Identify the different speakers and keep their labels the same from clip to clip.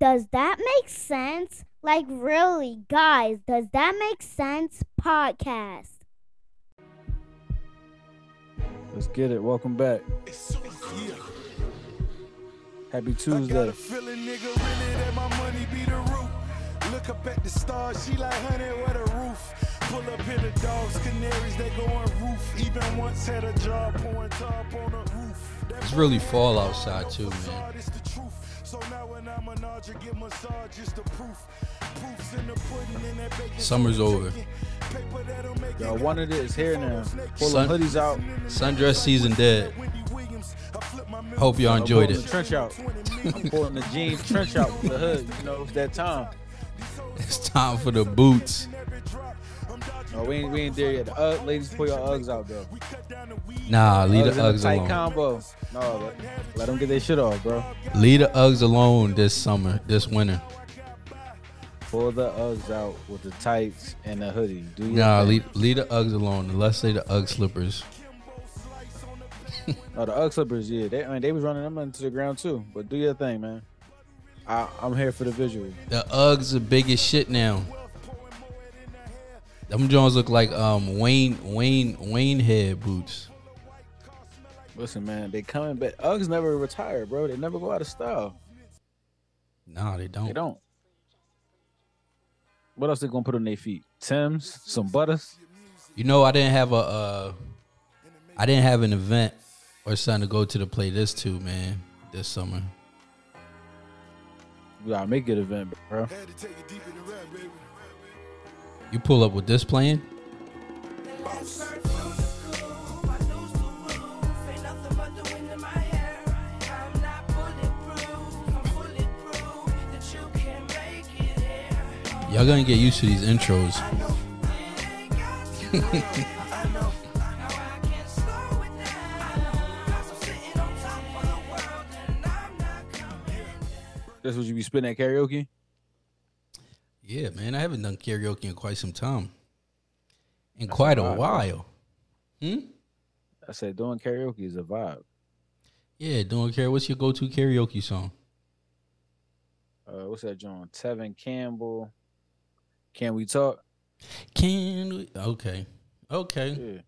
Speaker 1: Does that make sense? Like, really, guys, does that make sense? Podcast.
Speaker 2: Let's get it. Welcome back. Happy Tuesday.
Speaker 3: feeling, nigga, really that my money be the roof. Look up at the stars, she like, honey, what a roof. Pull up in the dogs, canaries, they go on roof. Even once had a job pouring top on a roof. That
Speaker 4: It's really fall outside too, man.
Speaker 3: Facade is the truth. So now when I'm an Audrey, get massage is the proof. Proofs in the pudding and that bacon.
Speaker 4: Summer's over.
Speaker 3: Paper that'll make
Speaker 2: Y'all wanted it. It's here now. Pull
Speaker 4: Sun-
Speaker 2: hoodies out.
Speaker 4: Sundress season dead. Hope y'all enjoyed it.
Speaker 2: trench out. I'm pulling the jeans trench out with the hood. You know, it's that time.
Speaker 4: It's time for the boots.
Speaker 2: No, we ain't, we ain't there yet. The Ugg, ladies, pull your Uggs out, though.
Speaker 4: Nah, leave the
Speaker 2: a
Speaker 4: Uggs
Speaker 2: tight
Speaker 4: alone.
Speaker 2: combo. No, let, let them get their shit off, bro.
Speaker 4: Leave the Uggs alone this summer, this winter.
Speaker 2: Pull the Uggs out with the tights and the hoodie. Do
Speaker 4: Nah, leave, leave the Uggs alone. Let's say the Ugg slippers.
Speaker 2: No, the Ugg slippers, yeah. They, I mean, they was running them into the ground too. But do your thing, man. I, I'm here for the visual.
Speaker 4: The Uggs are big as shit now. Them Jones look like um Wayne Wayne Wayne head boots.
Speaker 2: Listen, man, they coming back. Uggs never retire, bro. They never go out of style.
Speaker 4: Nah, they
Speaker 2: They
Speaker 4: don't.
Speaker 2: They don't. What else they gonna put on their feet? Tim's, some butters.
Speaker 4: You know, I didn't have a uh I didn't have an event or something to go to to play this to, man, this summer.
Speaker 2: We gotta make it an event, bro.
Speaker 4: You pull up with this playing? Y'all gonna get used to these intros.
Speaker 2: That's what you be spitting at karaoke.
Speaker 4: Yeah, man, I haven't done karaoke in quite some time. In quite a
Speaker 2: vibe,
Speaker 4: while. Hmm?
Speaker 2: I said doing karaoke is a vibe.
Speaker 4: Yeah, doing care. What's your go-to karaoke song?
Speaker 2: Uh, what's that, John? Tevin Campbell. Can we talk?
Speaker 4: Can we? Okay, okay,
Speaker 2: Yeah,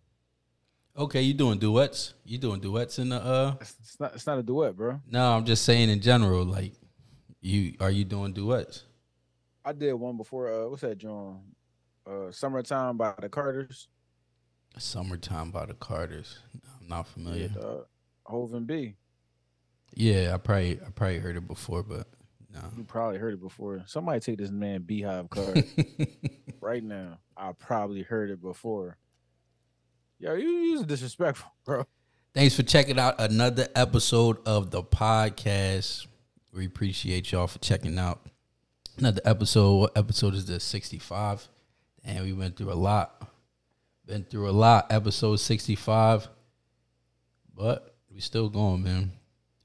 Speaker 4: okay. You doing duets? You doing duets in the uh?
Speaker 2: it's not. It's not a duet, bro.
Speaker 4: No, I'm just saying in general. Like, you are you doing duets?
Speaker 2: I did one before. Uh, what's that, John? Uh, "Summertime" by the Carters.
Speaker 4: Summertime by the Carters. I'm not familiar.
Speaker 2: dog. Hov and B.
Speaker 4: Yeah, I probably I probably heard it before, but no.
Speaker 2: You probably heard it before. Somebody take this man Beyhive card right now. I probably heard it before. Yo, you you disrespectful, bro.
Speaker 4: Thanks for checking out another episode of the podcast. We appreciate y'all for checking out another episode. What episode is this? 65. And we went through a lot. Been through a lot. Episode 65. But we still going, man.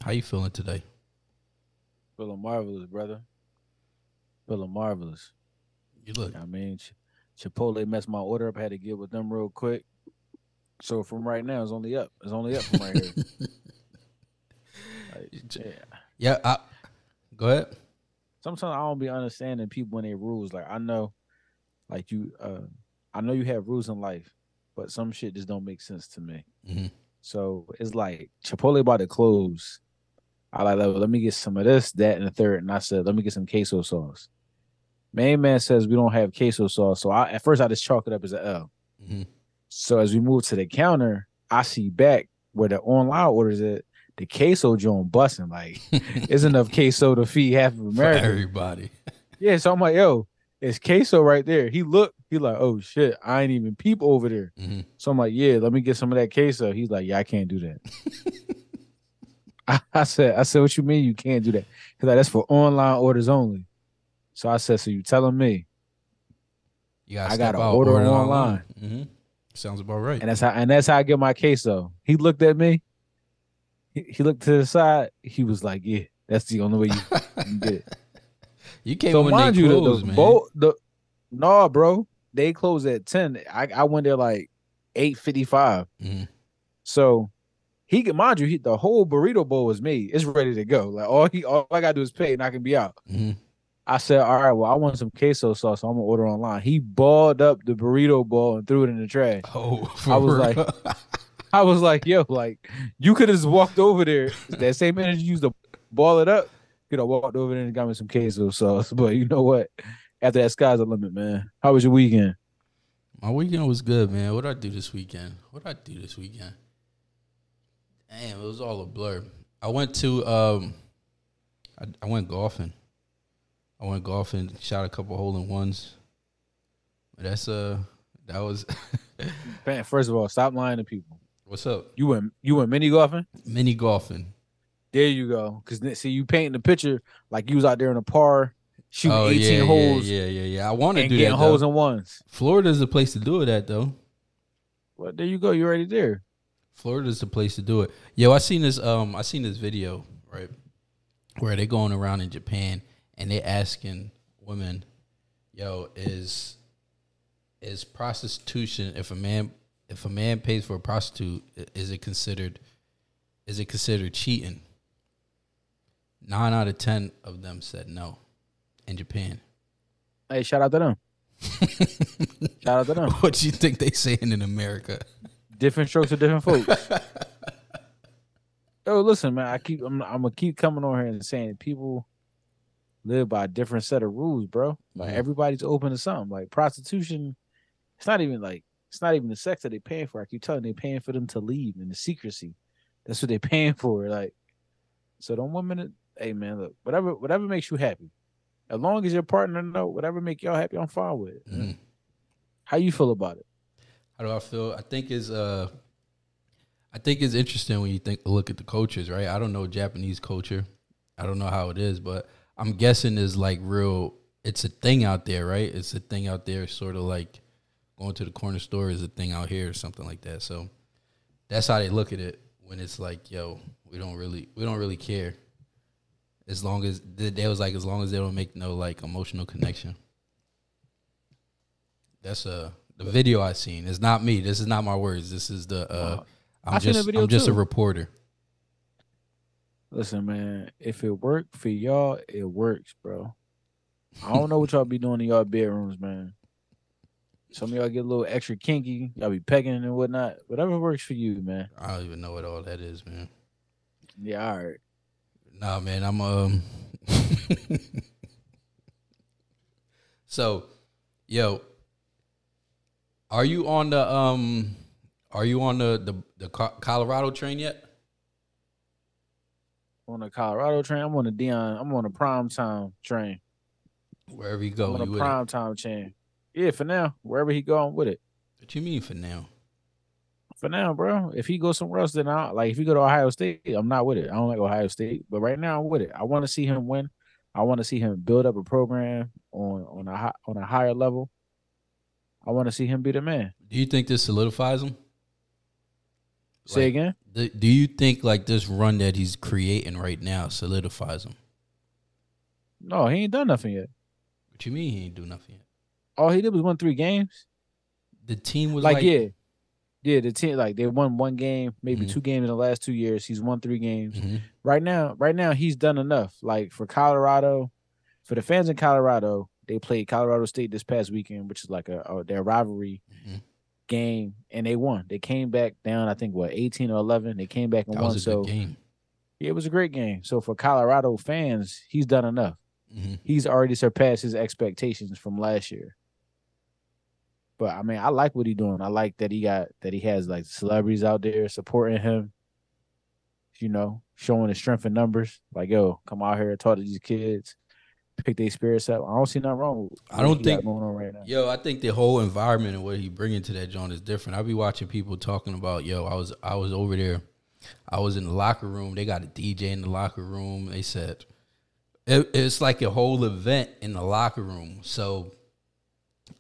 Speaker 4: How you feeling today?
Speaker 2: Feeling marvelous, brother. Feeling marvelous.
Speaker 4: You look
Speaker 2: I mean, Ch- Chipotle messed my order up. I had to get with them real quick. So from right now, it's only up. It's only up from right here. Like, yeah.
Speaker 4: Yeah, I, go ahead.
Speaker 2: Sometimes I don't be understanding people and their rules. Like I know, like you, uh, I know you have rules in life, but some shit just don't make sense to me.
Speaker 4: Mhm.
Speaker 2: So it's like Chipotle about to close. I like let, me get some of this, that, and the third. And I said, let me get some queso sauce. Main man says we don't have queso sauce. So I at first I just chalk it up as an L.
Speaker 4: Mhm.
Speaker 2: So as we move to the counter, I see back where the online orders at the queso joint busting. Like it's enough queso to feed half of
Speaker 4: For
Speaker 2: America.
Speaker 4: everybody.
Speaker 2: Yeah, so I'm like, yo, it's queso right there. He looked, he like, oh shit, I ain't even peep over there.
Speaker 4: Mhm.
Speaker 2: So I'm like, yeah, let me get some of that queso. He's like, yeah, I can't do that. I, I said, I said, what you mean you can't do that? He's like, that's for online orders only. So I said, so you telling me?
Speaker 4: You gotta
Speaker 2: I gotta
Speaker 4: out,
Speaker 2: order
Speaker 4: it
Speaker 2: online.
Speaker 4: hmm Sounds about right.
Speaker 2: And that's how and that's how I get my queso. He looked at me. He, he looked to the side. He was like, yeah, that's the only way you can get it.
Speaker 4: You came
Speaker 2: so
Speaker 4: when
Speaker 2: mind
Speaker 4: they
Speaker 2: you, the- the,
Speaker 4: man.
Speaker 2: boat, the no, bro, they closed at ten. I, I went there like eight fifty five.
Speaker 4: Mhm.
Speaker 2: So He can mind you, he, the whole burrito bowl was me. It's ready to go. Like all he all I gotta do is pay and I can be out.
Speaker 4: Mhm.
Speaker 2: I said, all right, well, I want some queso sauce, so I'm gonna order online. He balled up the burrito bowl and threw it in the trash.
Speaker 4: Oh,
Speaker 2: I was
Speaker 4: for
Speaker 2: like-
Speaker 4: real?
Speaker 2: I was like, yo, like you could have just walked over there. That same energy you used to ball it up. You know, walked over there and got me some queso sauce. But you know what? After that, sky's the limit, man. How was your weekend?
Speaker 4: My weekend was good, man. What did I do this weekend? What did I do this weekend? Damn, it was all a blur. I went to um I, I went golfing. I went golfing, shot a couple hole in ones. That's uh that was
Speaker 2: Man, first of all, stop lying to people.
Speaker 4: What's up?
Speaker 2: You went you went mini golfing?
Speaker 4: Mini golfing.
Speaker 2: There you go. Cause see you painting the picture like you was out there in a par shooting
Speaker 4: oh
Speaker 2: 18
Speaker 4: yeah,
Speaker 2: holes
Speaker 4: Yeah, yeah, yeah, yeah. I want to
Speaker 2: and
Speaker 4: do
Speaker 2: getting
Speaker 4: that.
Speaker 2: holes
Speaker 4: Though.
Speaker 2: in ones.
Speaker 4: Florida's the place to do it at though.
Speaker 2: Well, there you go. You're already there.
Speaker 4: Florida's the place to do it. Yo, I seen this um I seen this video, right? Where they going around in Japan and they asking women, yo, is is prostitution if a man if a man pays for a prostitute, is it considered is it considered cheating? Nine out of ten of them said no in Japan.
Speaker 2: Hey, shout out to them. shout out to them.
Speaker 4: what do you think they saying in America?
Speaker 2: Different strokes for different folks. Yo, listen, man. I keep. I'm, I'm gonna keep coming on here and saying people live by a different set of rules, bro. Like
Speaker 4: Mhm.
Speaker 2: everybody's open to something. Like prostitution, it's not even like it's not even the sex that they're paying for. I keep telling you, they're paying for them to leave and the secrecy. That's what they're paying for. Like, so don't women. Hey, man, look, whatever, whatever makes you happy. As long as your partner know, whatever make y'all happy, I'm fine with it.
Speaker 4: Mhm.
Speaker 2: How you feel about it?
Speaker 4: How do I feel? I think is uh I think it's interesting when you think look at the cultures, right? I don't know Japanese culture. I don't know how it is, but I'm guessing is like real it's a thing out there, right? It's a thing out there sort of like going to the corner store is a thing out here or something like that. So that's how they look at it when it's like, yo, we don't really we don't really care. As long as they they was like as long as they don't make no like emotional connection. That's uh the video I seen. It's not me. This is not my words. This is the uh
Speaker 2: I
Speaker 4: I'm
Speaker 2: the
Speaker 4: just I'm just a reporter.
Speaker 2: Listen, man, if it worked for y'all, it works, bro. I don't know what y'all be doing in y'all bedrooms, man. Some of y'all get a little extra kinky. Y'all be pegging and whatnot. Whatever works for you, man.
Speaker 4: I don't even know what all that is, man.
Speaker 2: Yeah, all right.
Speaker 4: Nah, man, I'm um. so, yo, are you on the um? Are you on the the, the Colorado train yet?
Speaker 2: On the Colorado train, I'm on the Deion. I'm on the prime time train.
Speaker 4: Wherever you
Speaker 2: I'm
Speaker 4: go,
Speaker 2: on
Speaker 4: you
Speaker 2: the prime time chain. Yeah, for now, wherever he go, I'm with it.
Speaker 4: What you mean for now?
Speaker 2: For now, bro. If he goes somewhere else, then I like. If he go to Ohio State, I'm not with it. I don't like Ohio State, but right now I'm with it. I want to see him win. I want to see him build up a program on on a on a higher level. I want to see him be the man.
Speaker 4: Do you think this solidifies him?
Speaker 2: Say
Speaker 4: Like,
Speaker 2: again.
Speaker 4: Do, do you think like this run that he's creating right now solidifies him?
Speaker 2: No, he ain't done nothing yet.
Speaker 4: What you mean he ain't do nothing yet?
Speaker 2: All he did was win three games.
Speaker 4: The team was
Speaker 2: Like,
Speaker 4: like,
Speaker 2: yeah, yeah. The team like they won one game, maybe
Speaker 4: Mhm.
Speaker 2: two games in the last two years. He's won three games.
Speaker 4: Mhm.
Speaker 2: right now, right now he's done enough. Like for Colorado, for the fans in Colorado, they played Colorado State this past weekend, which is like a, a their rivalry
Speaker 4: Mhm.
Speaker 2: game, and they won. They came back down, I think what eighteen or eleven. They came back and
Speaker 4: that
Speaker 2: won.
Speaker 4: was a
Speaker 2: So yeah, it was a great game. So for Colorado fans, he's done enough.
Speaker 4: hmm
Speaker 2: He's already surpassed his expectations from last year. But I mean, I like what he's doing. I like that he got that he has like celebrities out there supporting him. You know, showing his strength in numbers. Like, yo, come out here and talk to these kids, pick their spirits up. I don't see nothing wrong. With
Speaker 4: I don't think-
Speaker 2: going on right now.
Speaker 4: Yo, I think the whole environment and what he bringing to that joint is different. I be watching people talking about, yo, I was I was over there, I was in the locker room. They got a DJ in the locker room. They said it, it's like a whole event in the locker room. So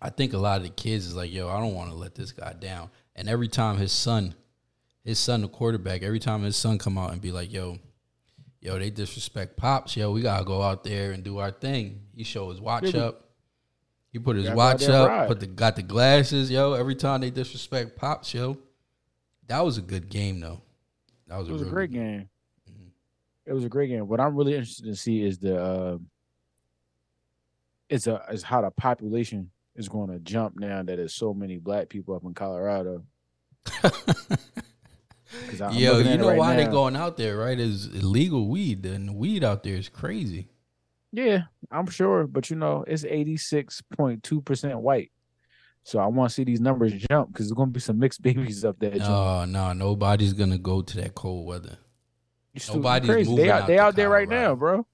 Speaker 4: I think a lot of the kids is like, yo, I don't want to let this guy down. And every time his son, his son, the quarterback, every time his son come out and be like, yo, yo, they disrespect pops. Yo, we gotta go out there and do our thing. He show his watch up. He put his
Speaker 2: Gotta go out
Speaker 4: watch up,
Speaker 2: ride.
Speaker 4: put the got the glasses, yo. Every time they disrespect pops, yo, that was a good game though. That was
Speaker 2: It
Speaker 4: a,
Speaker 2: was a
Speaker 4: real
Speaker 2: great
Speaker 4: good
Speaker 2: game.
Speaker 4: Mhm.
Speaker 2: It was a great game. What I'm really interested to see is the uh, is a is how the population is going to jump now that there's so many black people up in Colorado. I-
Speaker 4: Yo, you know
Speaker 2: right
Speaker 4: why they
Speaker 2: now.
Speaker 4: going out there, right? Is illegal weed, and the weed out there is crazy.
Speaker 2: Yeah, I'm sure, but you know, it's 86.2 percent white. So I want to see these numbers jump because there's going to be some mixed babies up there.
Speaker 4: No, no, nobody's gonna go to that cold weather. Nobody's
Speaker 2: crazy.
Speaker 4: moving
Speaker 2: They out,
Speaker 4: out
Speaker 2: they out there right now, bro.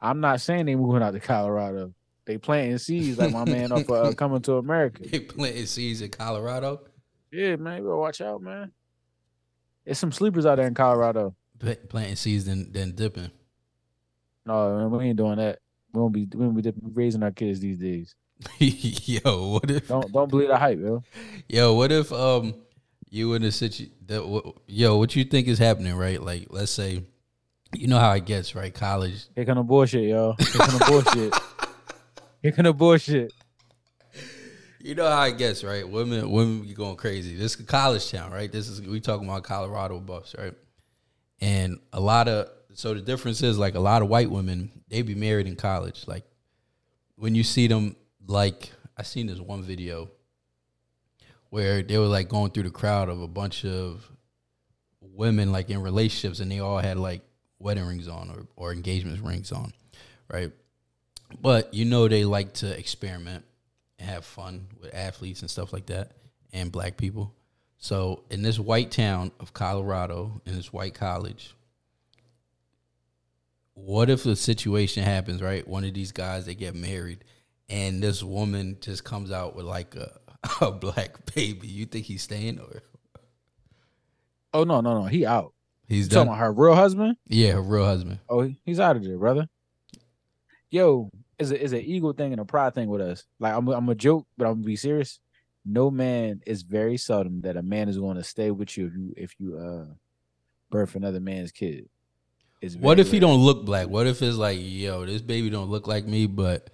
Speaker 2: I'm not saying they're moving out to Colorado. They planting seeds like my man off uh, coming to America.
Speaker 4: They planting seeds in Colorado.
Speaker 2: Yeah, man, you watch out, man. There's some sleepers out there in Colorado.
Speaker 4: Pla- Planting seeds then then dipping.
Speaker 2: No, man, we ain't doing that. We won't be we won't be raising our kids these days.
Speaker 4: yo, what if
Speaker 2: Don't don't believe the hype, yo.
Speaker 4: yo, what if um you in a situ that yo, what you think is happening, right? Like let's say you know how it gets, right? College.
Speaker 2: Here come the bullshit, yo. Here come the bullshit. Come the bullshit.
Speaker 4: You know how I guess, right? Women women be going crazy. This is college town, right? This is we talking about Colorado buffs, right? And a lot of so the difference is like a lot of white women, they be married in college. Like when you see them like I seen this one video where they were like going through the crowd of a bunch of women like in relationships and they all had like wedding rings on or, or engagement rings on, right? But you know they like to experiment and have fun with athletes and stuff like that and black people. So in this white town of Colorado, in this white college, what if the situation happens, right? One of these guys they get married and this woman just comes out with like a, a black baby. You think he's staying or
Speaker 2: Oh no, no, no. He out.
Speaker 4: he's
Speaker 2: You talking about her real husband?
Speaker 4: Yeah, her real husband.
Speaker 2: Oh, he's out of there, brother. Yo, is a is an ego thing and a pride thing with us. Like I'm, I'm a joke, but I'm gonna be serious. No man is very seldom that a man is going to stay with you if you if you uh birth another man's kid. It's
Speaker 4: What if he don't look black? What if it's like, yo, this baby don't look like me, but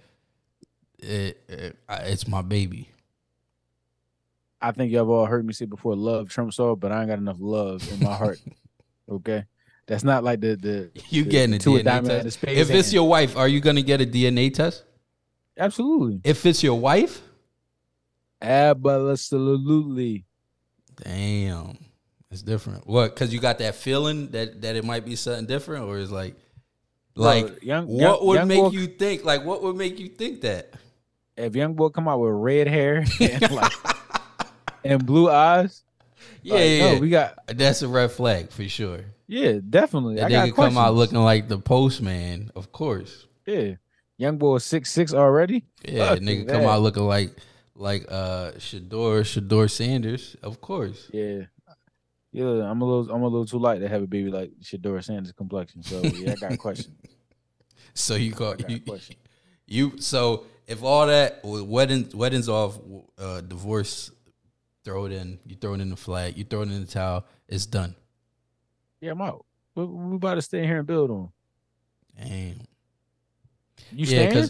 Speaker 4: it, it it's my baby.
Speaker 2: I think y'all have all heard me say before, love trumps all, but I ain't got enough love in my heart. okay, that's not like the the
Speaker 4: You
Speaker 2: the-
Speaker 4: getting a
Speaker 2: two
Speaker 4: DNA
Speaker 2: a
Speaker 4: test? If it's your wife, are you gonna get a DNA test?
Speaker 2: absolutely,
Speaker 4: If it's your wife,
Speaker 2: absolutely.
Speaker 4: damn, it's different. What? Because you got that feeling that that it might be something different, or is like, like
Speaker 2: Bro, young-
Speaker 4: what
Speaker 2: young-
Speaker 4: would
Speaker 2: young
Speaker 4: make
Speaker 2: boy-
Speaker 4: you think? Like, what would make you think that?
Speaker 2: If young boy come out with red hair and like and blue eyes,
Speaker 4: Yeah,
Speaker 2: like,
Speaker 4: yeah,
Speaker 2: no,
Speaker 4: yeah.
Speaker 2: we got
Speaker 4: that's a red flag for sure.
Speaker 2: Yeah, definitely.
Speaker 4: That
Speaker 2: I
Speaker 4: nigga come out looking like the postman, of course.
Speaker 2: Yeah, young boy six six already.
Speaker 4: Yeah,
Speaker 2: Fuck
Speaker 4: nigga
Speaker 2: that.
Speaker 4: come out looking like like uh Shedeur Shedeur Sanders, of course.
Speaker 2: Yeah, yeah. I'm a little I'm a little too light to have a baby like Shedeur Sanders complexion. So yeah, I got a question.
Speaker 4: So you call
Speaker 2: got
Speaker 4: you,
Speaker 2: a question.
Speaker 4: you so if all that weddings weddings off, uh divorce, throw it in, you throw it in the flag, you throw it in the towel, it's done.
Speaker 2: Yeah, I'm out. We, we about to stay here and build on.
Speaker 4: Damn.
Speaker 2: You
Speaker 4: yeah,
Speaker 2: staying?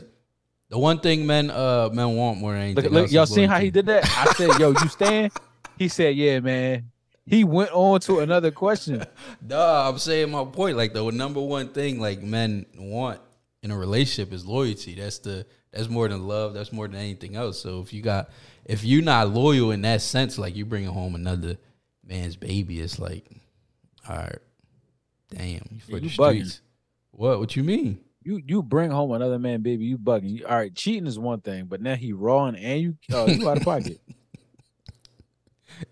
Speaker 4: the one thing men uh men want more than anything.
Speaker 2: Look, look, y'all seen how he did that? I said, "Yo, you staying?" He said, "Yeah, man." He went on to another question.
Speaker 4: Duh, I'm saying my point. Like the number one thing like men want in a relationship is loyalty. That's the that's more than love. That's more than anything else. So if you got if you're not loyal in that sense, like you bringing home another man's baby, it's like, all right, damn, you for
Speaker 2: Yeah,
Speaker 4: the
Speaker 2: you bugging.
Speaker 4: What? What you mean?
Speaker 2: You you bring home another man, baby. You bugging. You, all right, cheating is one thing, but now he raw and, you uh, you out of pocket.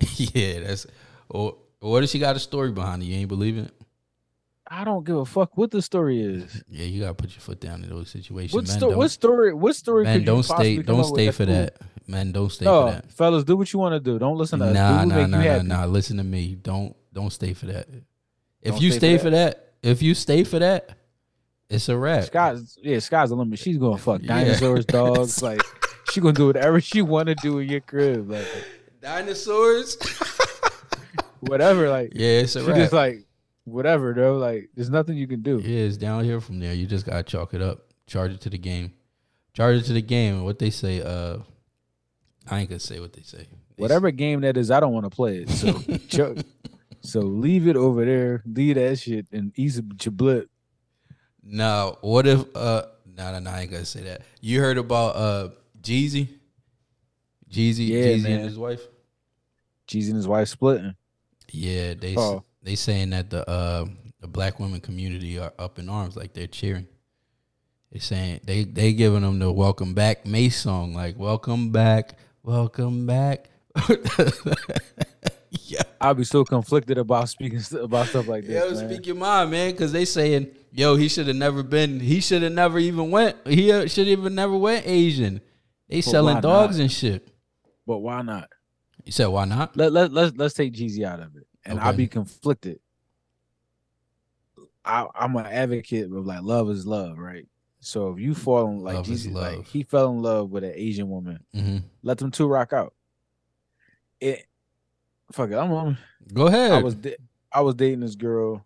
Speaker 4: yeah, that's. Or what if she got a story behind it? You ain't believing it?
Speaker 2: I don't give a fuck what the story is.
Speaker 4: Yeah, you gotta put your foot down in those situations.
Speaker 2: What
Speaker 4: Men
Speaker 2: story? What story? What story?
Speaker 4: Man, don't stay. Don't stay for that. Man, don't stay
Speaker 2: No,
Speaker 4: for that.
Speaker 2: fellas, do what you want to do. Don't listen to us.
Speaker 4: Nah,
Speaker 2: do
Speaker 4: nah, nah, nah, nah. Listen to me. Don't don't stay for that. If
Speaker 2: Don't
Speaker 4: you
Speaker 2: stay for
Speaker 4: that, if you stay for that, it's a wrap.
Speaker 2: Sky's yeah, sky's the limit. She's gonna fuck
Speaker 4: Yeah.
Speaker 2: dinosaurs, dogs. Like she gonna do whatever she want to do in your crib. Like
Speaker 4: Dinosaurs.
Speaker 2: whatever. Like
Speaker 4: yeah, it's a
Speaker 2: she
Speaker 4: wrap.
Speaker 2: just like whatever, though. Like there's nothing you can do.
Speaker 4: yeah, it's down here from there. You just gotta chalk it up. Charge it to the game. Charge it to the game. What they say. Uh, I ain't gonna say what they say. They
Speaker 2: Whatever game that is, I don't want to play it. So cho- So leave it over there. Leave that shit and eat some chablit.
Speaker 4: Now, what if uh no no no I ain't gonna say that. You heard about uh Jeezy? Jeezy,
Speaker 2: Yeah,
Speaker 4: Jeezy
Speaker 2: man.
Speaker 4: and his wife?
Speaker 2: Jeezy and his wife splitting.
Speaker 4: Yeah, they
Speaker 2: Oh.
Speaker 4: they saying that the uh the black women community are up in arms, like they're cheering. They're saying they they giving them the welcome back May song, like welcome back, welcome back. yeah,
Speaker 2: I'll be so conflicted about speaking about stuff like this.
Speaker 4: yo,
Speaker 2: man.
Speaker 4: speak your mind, man, because they saying yo he should have never been, he should have never even went, he should even never went Asian. They selling dogs
Speaker 2: not?
Speaker 4: and shit.
Speaker 2: But why not?
Speaker 4: You said why not?
Speaker 2: Let let let's let's take Jeezy out of it, and I'll be conflicted. I, I'm an advocate of like love is love, right? So if you fall in like
Speaker 4: Love is
Speaker 2: Jeezy, like he fell in love with an Asian woman,
Speaker 4: hmm
Speaker 2: let them two rock out. It, fuck it. I'm, I'm
Speaker 4: Go ahead.
Speaker 2: I was da- I was dating this girl.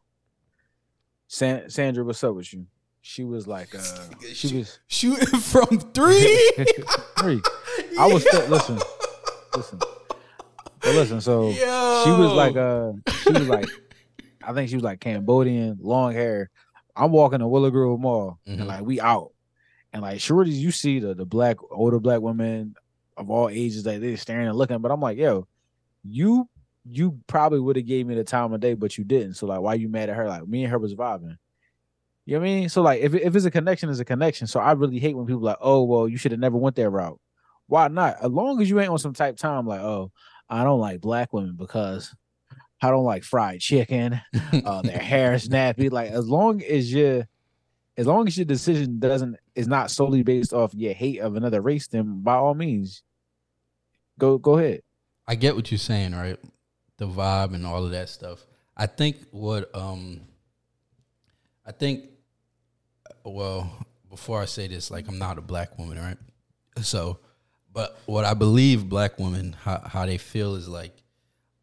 Speaker 2: San, Sandra, what's up with you? She was like, uh, she was
Speaker 4: shooting from three.
Speaker 2: three. I was th- listen, listen, but listen. So she was like, uh, she was like, I think she was like Cambodian, long hair. I'm walking to Willow Grove Mall,
Speaker 4: Mhm.
Speaker 2: and like we out, and like shorties, you see the the black older black women of all ages, like they're staring and looking. But I'm like, yo, you you probably would have gave me the time of day, but you didn't. So like, why you mad at her? Like me and her was vibing. You know what I mean? So like, if if it's a connection, it's a connection. So I really hate when people like, oh well, you should have never went that route. Why not? As long as you ain't on some type time, like, oh, I don't like black women because I don't like fried chicken. Uh, their hair is nappy. Like as long as you, as long as your decision doesn't is not solely based off your hate of another race, then by all means, go go ahead.
Speaker 4: I get what you're saying, right? The vibe and all of that stuff. I think what um I think well, before I say this, like I'm not a black woman, right? So but what I believe black women how, how they feel is like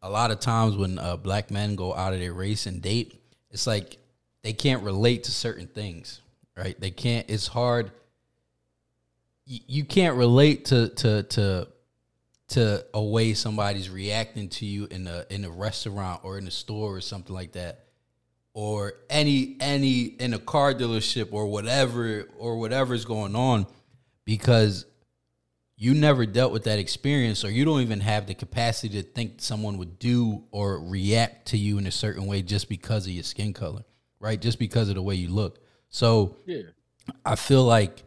Speaker 4: a lot of times when uh, black men go out of their race and date, it's like they can't relate to certain things, right? They can't. It's hard. You, you can't relate to to to to a way somebody's reacting to you in a in a restaurant or in a store or something like that. Or any any in a car dealership or whatever or whatever's going on because you never dealt with that experience or you don't even have the capacity to think someone would do or react to you in a certain way just because of your skin color right? Just because of the way you look. So
Speaker 2: Yeah.
Speaker 4: I feel like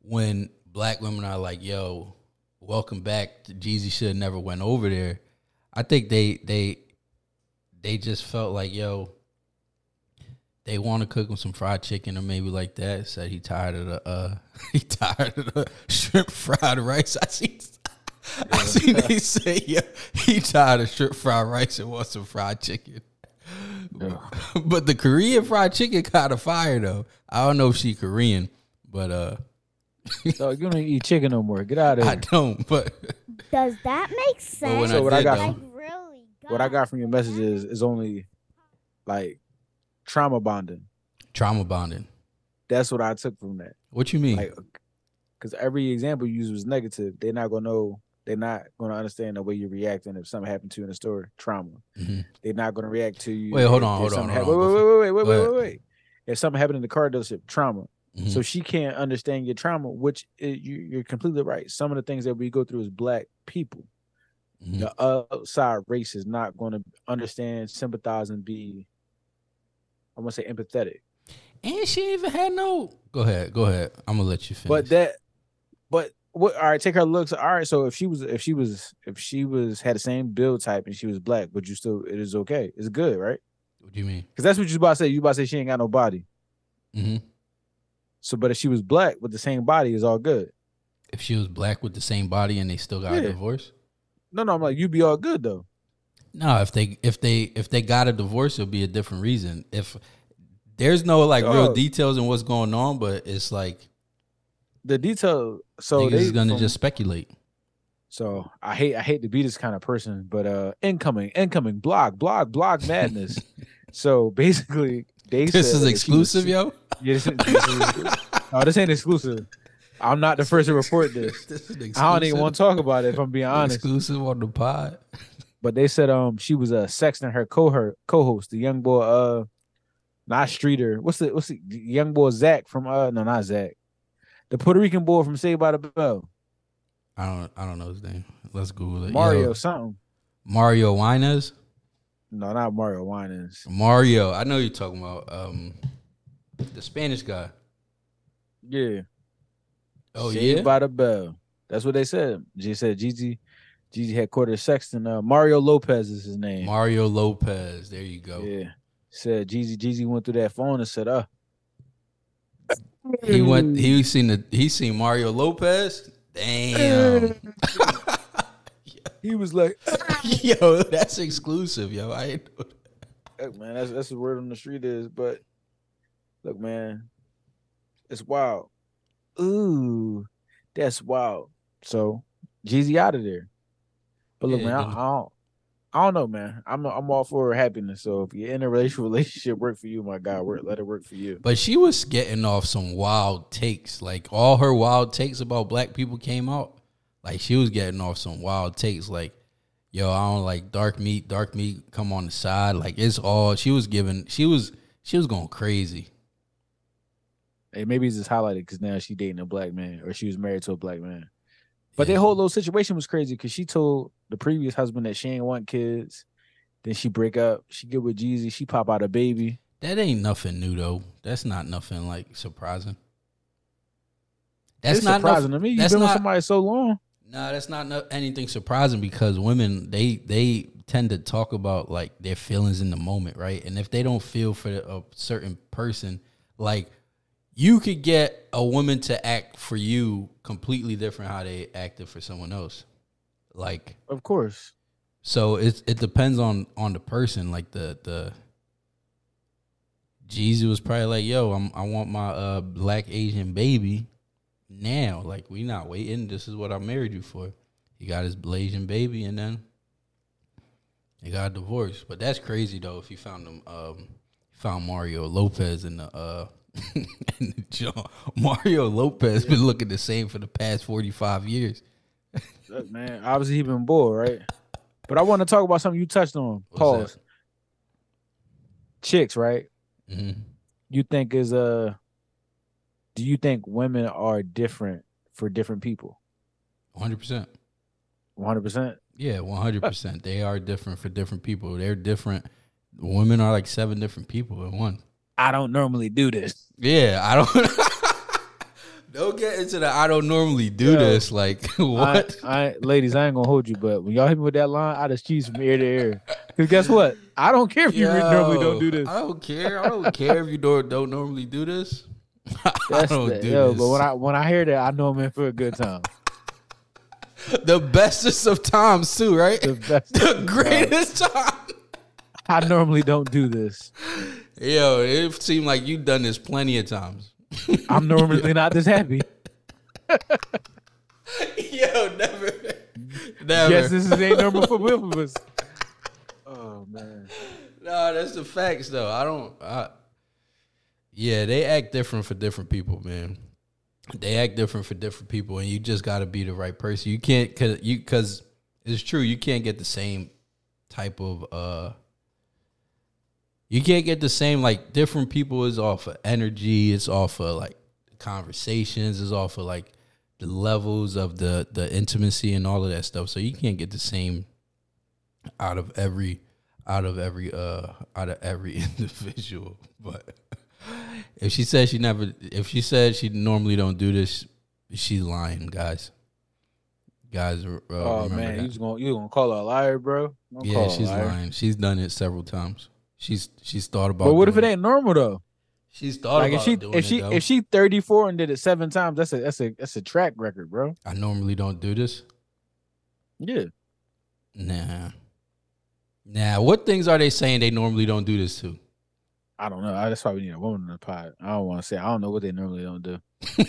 Speaker 4: when black women are like, "Yo, welcome back," Jeezy should have never went over there. I think they they they just felt like, "Yo, they want to cook him some fried chicken or maybe like that." Said he tired of the uh he tired of the shrimp fried rice. I see. I seen they say, "Yeah, he tired of shrimp fried rice and wants some fried chicken." but the Korean fried chicken kind of fire though. I don't know if she Korean, but uh,
Speaker 2: So you don't eat chicken no more. Get out of here.
Speaker 4: I don't. But
Speaker 1: Does that make
Speaker 4: but
Speaker 1: sense?
Speaker 4: when
Speaker 2: So
Speaker 4: I
Speaker 2: what I
Speaker 4: did
Speaker 2: got
Speaker 1: like
Speaker 4: though,
Speaker 1: really?
Speaker 2: What I got from your
Speaker 1: does that
Speaker 2: messages is only like trauma bonding.
Speaker 4: trauma bonding.
Speaker 2: That's what I took from that.
Speaker 4: What you mean?
Speaker 2: Like, because every example you use was negative. They're not gonna know. They're not gonna understand the way you're reacting if something happened to you in a store. Trauma.
Speaker 4: Mhm.
Speaker 2: They're not gonna react to you.
Speaker 4: Wait, hold on, hold on, hold
Speaker 2: hap-
Speaker 4: on.
Speaker 2: Wait, wait, wait, wait, wait, wait, wait, wait. If something happened in the car dealership, trauma.
Speaker 4: Mhm.
Speaker 2: So she can't understand your trauma, which i you, you're completely right. Some of the things that we go through as black people,
Speaker 4: Mhm.
Speaker 2: the outside race is not going to understand, sympathize, and be, I want to say, empathetic.
Speaker 4: and she even had no. Go ahead. Go ahead. I'm gonna let you finish.
Speaker 2: But that, but what? All right, take her looks. All right, so if she was, if she was, if she was had the same build type and she was black, but you still, it is okay. It's good, right?
Speaker 4: what do you mean?
Speaker 2: Because that's what you about to say. You about to say she ain't got no body.
Speaker 4: hmm
Speaker 2: So, but if she was black with the same body, is all good.
Speaker 4: If she was black with the same body and they still got a divorce.
Speaker 2: No, no, I'm like you'd be all good though.
Speaker 4: No, if they if they if they got a divorce, it'll be a different reason. If there's no like real
Speaker 2: Dog.
Speaker 4: details in what's going on, but it's like
Speaker 2: The detail. So they
Speaker 4: is gonna
Speaker 2: from-
Speaker 4: just speculate.
Speaker 2: So I hate I hate to be this kind of person, but uh incoming, incoming, blog, blog, blog madness. so basically they
Speaker 4: This is
Speaker 2: she was-
Speaker 4: exclusive, yo.
Speaker 2: Yeah, this, this is- no, this ain't exclusive. I'm not the first to report this.
Speaker 4: This is
Speaker 2: I don't even want to talk about it if I'm being honest.
Speaker 4: Exclusive on the pod.
Speaker 2: but they said um she was uh sexting her co co-host, the young boy uh not Streeter. What's the what's the young boy Zach from uh no not Zach. The Puerto Rican boy from Saved by the Bell.
Speaker 4: I don't I don't know his name. Let's Google it.
Speaker 2: Mario
Speaker 4: Yo,
Speaker 2: something.
Speaker 4: Mario Winans.
Speaker 2: No, not Mario Winans.
Speaker 4: Mario. I know you're talking about um the Spanish guy.
Speaker 2: Yeah.
Speaker 4: Oh
Speaker 2: Saved
Speaker 4: yeah.
Speaker 2: by the Bell. That's what they said. G said Jeezy Jeezy headquarters Sexton. Uh, Mario Lopez is his name.
Speaker 4: Mario Lopez. There you go.
Speaker 2: Yeah. Said Jeezy Jeezy went through that phone and said, uh
Speaker 4: He went. He seen the. He seen Mario Lopez. Damn.
Speaker 2: he was like,
Speaker 4: yo, that's exclusive, yo. I ain't know that.
Speaker 2: Look, man, that's that's the word on the street is. But look, man, it's wild. Ooh, that's wild. So Jeezy out of there. But look,
Speaker 4: Yeah,
Speaker 2: man, I. I don't, I don't know, man. I'm I'm all for happiness. So if you're in a relationship, relationship work for you, my God, work let it work for you.
Speaker 4: But she was getting off some wild takes. Like all her wild takes about black people came out. Like she was getting off some wild takes. Like, yo, I don't like dark meat. Dark meat come on the side. Like it's all she was giving. She was she was going crazy.
Speaker 2: Hey, maybe it's just highlighted because now she dating a black man or she was married to a black man. But
Speaker 4: Yeah.
Speaker 2: their whole little situation was crazy because she told the previous husband that she ain't want kids. Then she break up. She get with Jeezy. She pop out a baby.
Speaker 4: That ain't nothing new though. That's not nothing like surprising. That's
Speaker 2: it's
Speaker 4: not
Speaker 2: surprising to me. You've been with somebody so long.
Speaker 4: No, that's not no, anything surprising because women they they tend to talk about like their feelings in the moment, right? And if they don't feel for a certain person, like you could get a woman to act for you completely different how they acted for someone else. Like
Speaker 2: Of course.
Speaker 4: so it it depends on on the person. Like the the Jeezy was probably like, "Yo, I'm I want my uh black Asian baby now. Like we not waiting. This is what I married you for." He got his Asian baby, and then they got divorced. But that's crazy though. If you found them, um, found Mario Lopez in the uh in the. Mario Lopez been looking the same for the past forty five years.
Speaker 2: Look, man, obviously he been bored, right? But I want to talk about something you touched on. Pause. Chicks, right?
Speaker 4: hmm
Speaker 2: You think is uh do you think women are different for different people?
Speaker 4: One hundred percent.
Speaker 2: One hundred percent.
Speaker 4: Yeah, one hundred percent. They are different for different people. They're different. Women are like seven different people in one.
Speaker 2: I don't normally do this.
Speaker 4: Yeah, I don't. don't get into the. I don't normally do
Speaker 2: Yo,
Speaker 4: this. Like what?
Speaker 2: I, I ladies, I ain't gonna hold you, but when y'all hit me with that line, I just cheese from ear to ear. Cause guess what? I don't care if you re- normally don't do this.
Speaker 4: I don't care. I don't care if you don't don't normally do this. I
Speaker 2: That's
Speaker 4: don't
Speaker 2: the,
Speaker 4: do
Speaker 2: yo,
Speaker 4: this.
Speaker 2: but when I when I hear that, I know I'm in for a good time.
Speaker 4: the bestest of times too, right?
Speaker 2: The best.
Speaker 4: the greatest time.
Speaker 2: I normally don't do this.
Speaker 4: Yo, it seemed like you've done this plenty of times.
Speaker 2: I'm normally not this happy.
Speaker 4: Yo, never, never.
Speaker 2: Yes, this is ain't normal for both of us. Oh man.
Speaker 4: No, that's the facts though. I don't. I, yeah, they act different for different people, man. They act different for different people, and you just got to be the right person. You can't, cause you, cause it's true. You can't get the same type of. uh You can't get the same like different people is off of energy. It's off of like conversations. It's off of like the levels of the the intimacy and all of that stuff. So you can't get the same out of every out of every uh out of every individual but if she says she never if she said she normally don't do this she's lying guys guys uh,
Speaker 2: Oh man,
Speaker 4: that.
Speaker 2: you was gonna you gonna call her a liar, bro? Don't
Speaker 4: yeah
Speaker 2: call her a
Speaker 4: she's
Speaker 2: liar.
Speaker 4: lying she's done it several times she's she's thought about
Speaker 2: But what if it ain't normal though?
Speaker 4: she's thought
Speaker 2: Like if
Speaker 4: about
Speaker 2: she if she
Speaker 4: it,
Speaker 2: if she 34 and did it seven times, that's a that's a that's a track record, bro.
Speaker 4: i normally don't do this
Speaker 2: Yeah.
Speaker 4: nah nah what things are they saying they normally don't do this to
Speaker 2: I don't know. That's why we need a woman in the pod. I don't want to say. I don't know what they normally don't do.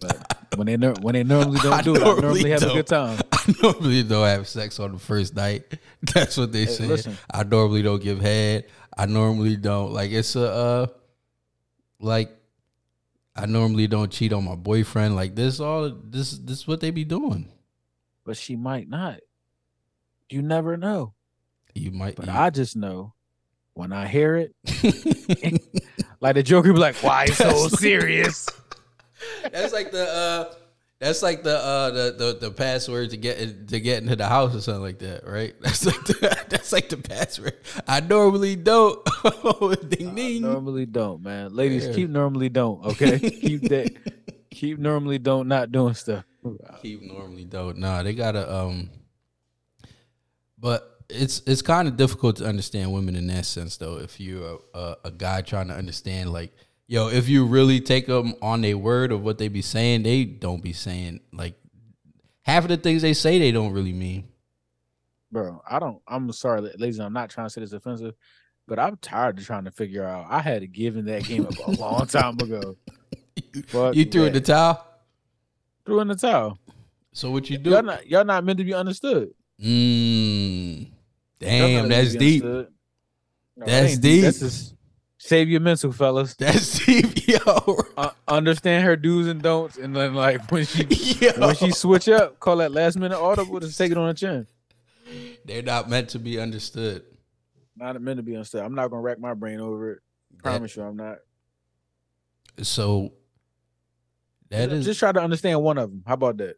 Speaker 2: But when they nor- when they normally don't do it, I
Speaker 4: normally
Speaker 2: normally have a good time.
Speaker 4: I normally don't have sex on the first night. That's what they
Speaker 2: Hey,
Speaker 4: say.
Speaker 2: listen.
Speaker 4: I normally don't give head. I normally don't like it's a uh like I normally don't cheat on my boyfriend. Like this all this this is what they be doing.
Speaker 2: But she might not. You never know.
Speaker 4: You might.
Speaker 2: But
Speaker 4: you-
Speaker 2: I just know when I hear it, like the Joker be like, why so serious?
Speaker 4: that's like the uh that's like the uh the, the the password to get in, to get into the house or something like that, right? That's like the, that's like the password. I normally don't. ding
Speaker 2: I
Speaker 4: ding.
Speaker 2: normally don't, man. Ladies,
Speaker 4: Yeah.
Speaker 2: keep normally don't, okay? keep that keep normally don't not doing stuff.
Speaker 4: Keep normally don't. Nah, they gotta um. But it's it's kind of difficult to understand women in that sense, though. If you're a, a, a guy trying to understand, like, yo, if you really take them on their word of what they be saying, they don't be saying like half of the things they say they don't really mean.
Speaker 2: Bro, I don't I'm sorry, ladies, I'm not trying to say this offensive, but I'm tired of trying to figure out. I had to give that game up a long time ago. Fuck
Speaker 4: you threw in the towel.
Speaker 2: threw in the towel.
Speaker 4: So what you do?
Speaker 2: Y'all not y'all not meant to be understood.
Speaker 4: Mm, damn, that's deep.
Speaker 2: No,
Speaker 4: That's deep.
Speaker 2: That's just save your mental, fellas.
Speaker 4: That's deep, yo.
Speaker 2: Uh, understand her do's and don'ts, and then like when she
Speaker 4: yo.
Speaker 2: when she switch up, call that last minute audible to take it on the chin.
Speaker 4: They're not meant to be understood.
Speaker 2: Not meant to be understood. I'm not gonna rack my brain over it. Promise you, I'm not.
Speaker 4: So that
Speaker 2: just,
Speaker 4: is
Speaker 2: just try to understand one of them. How about that?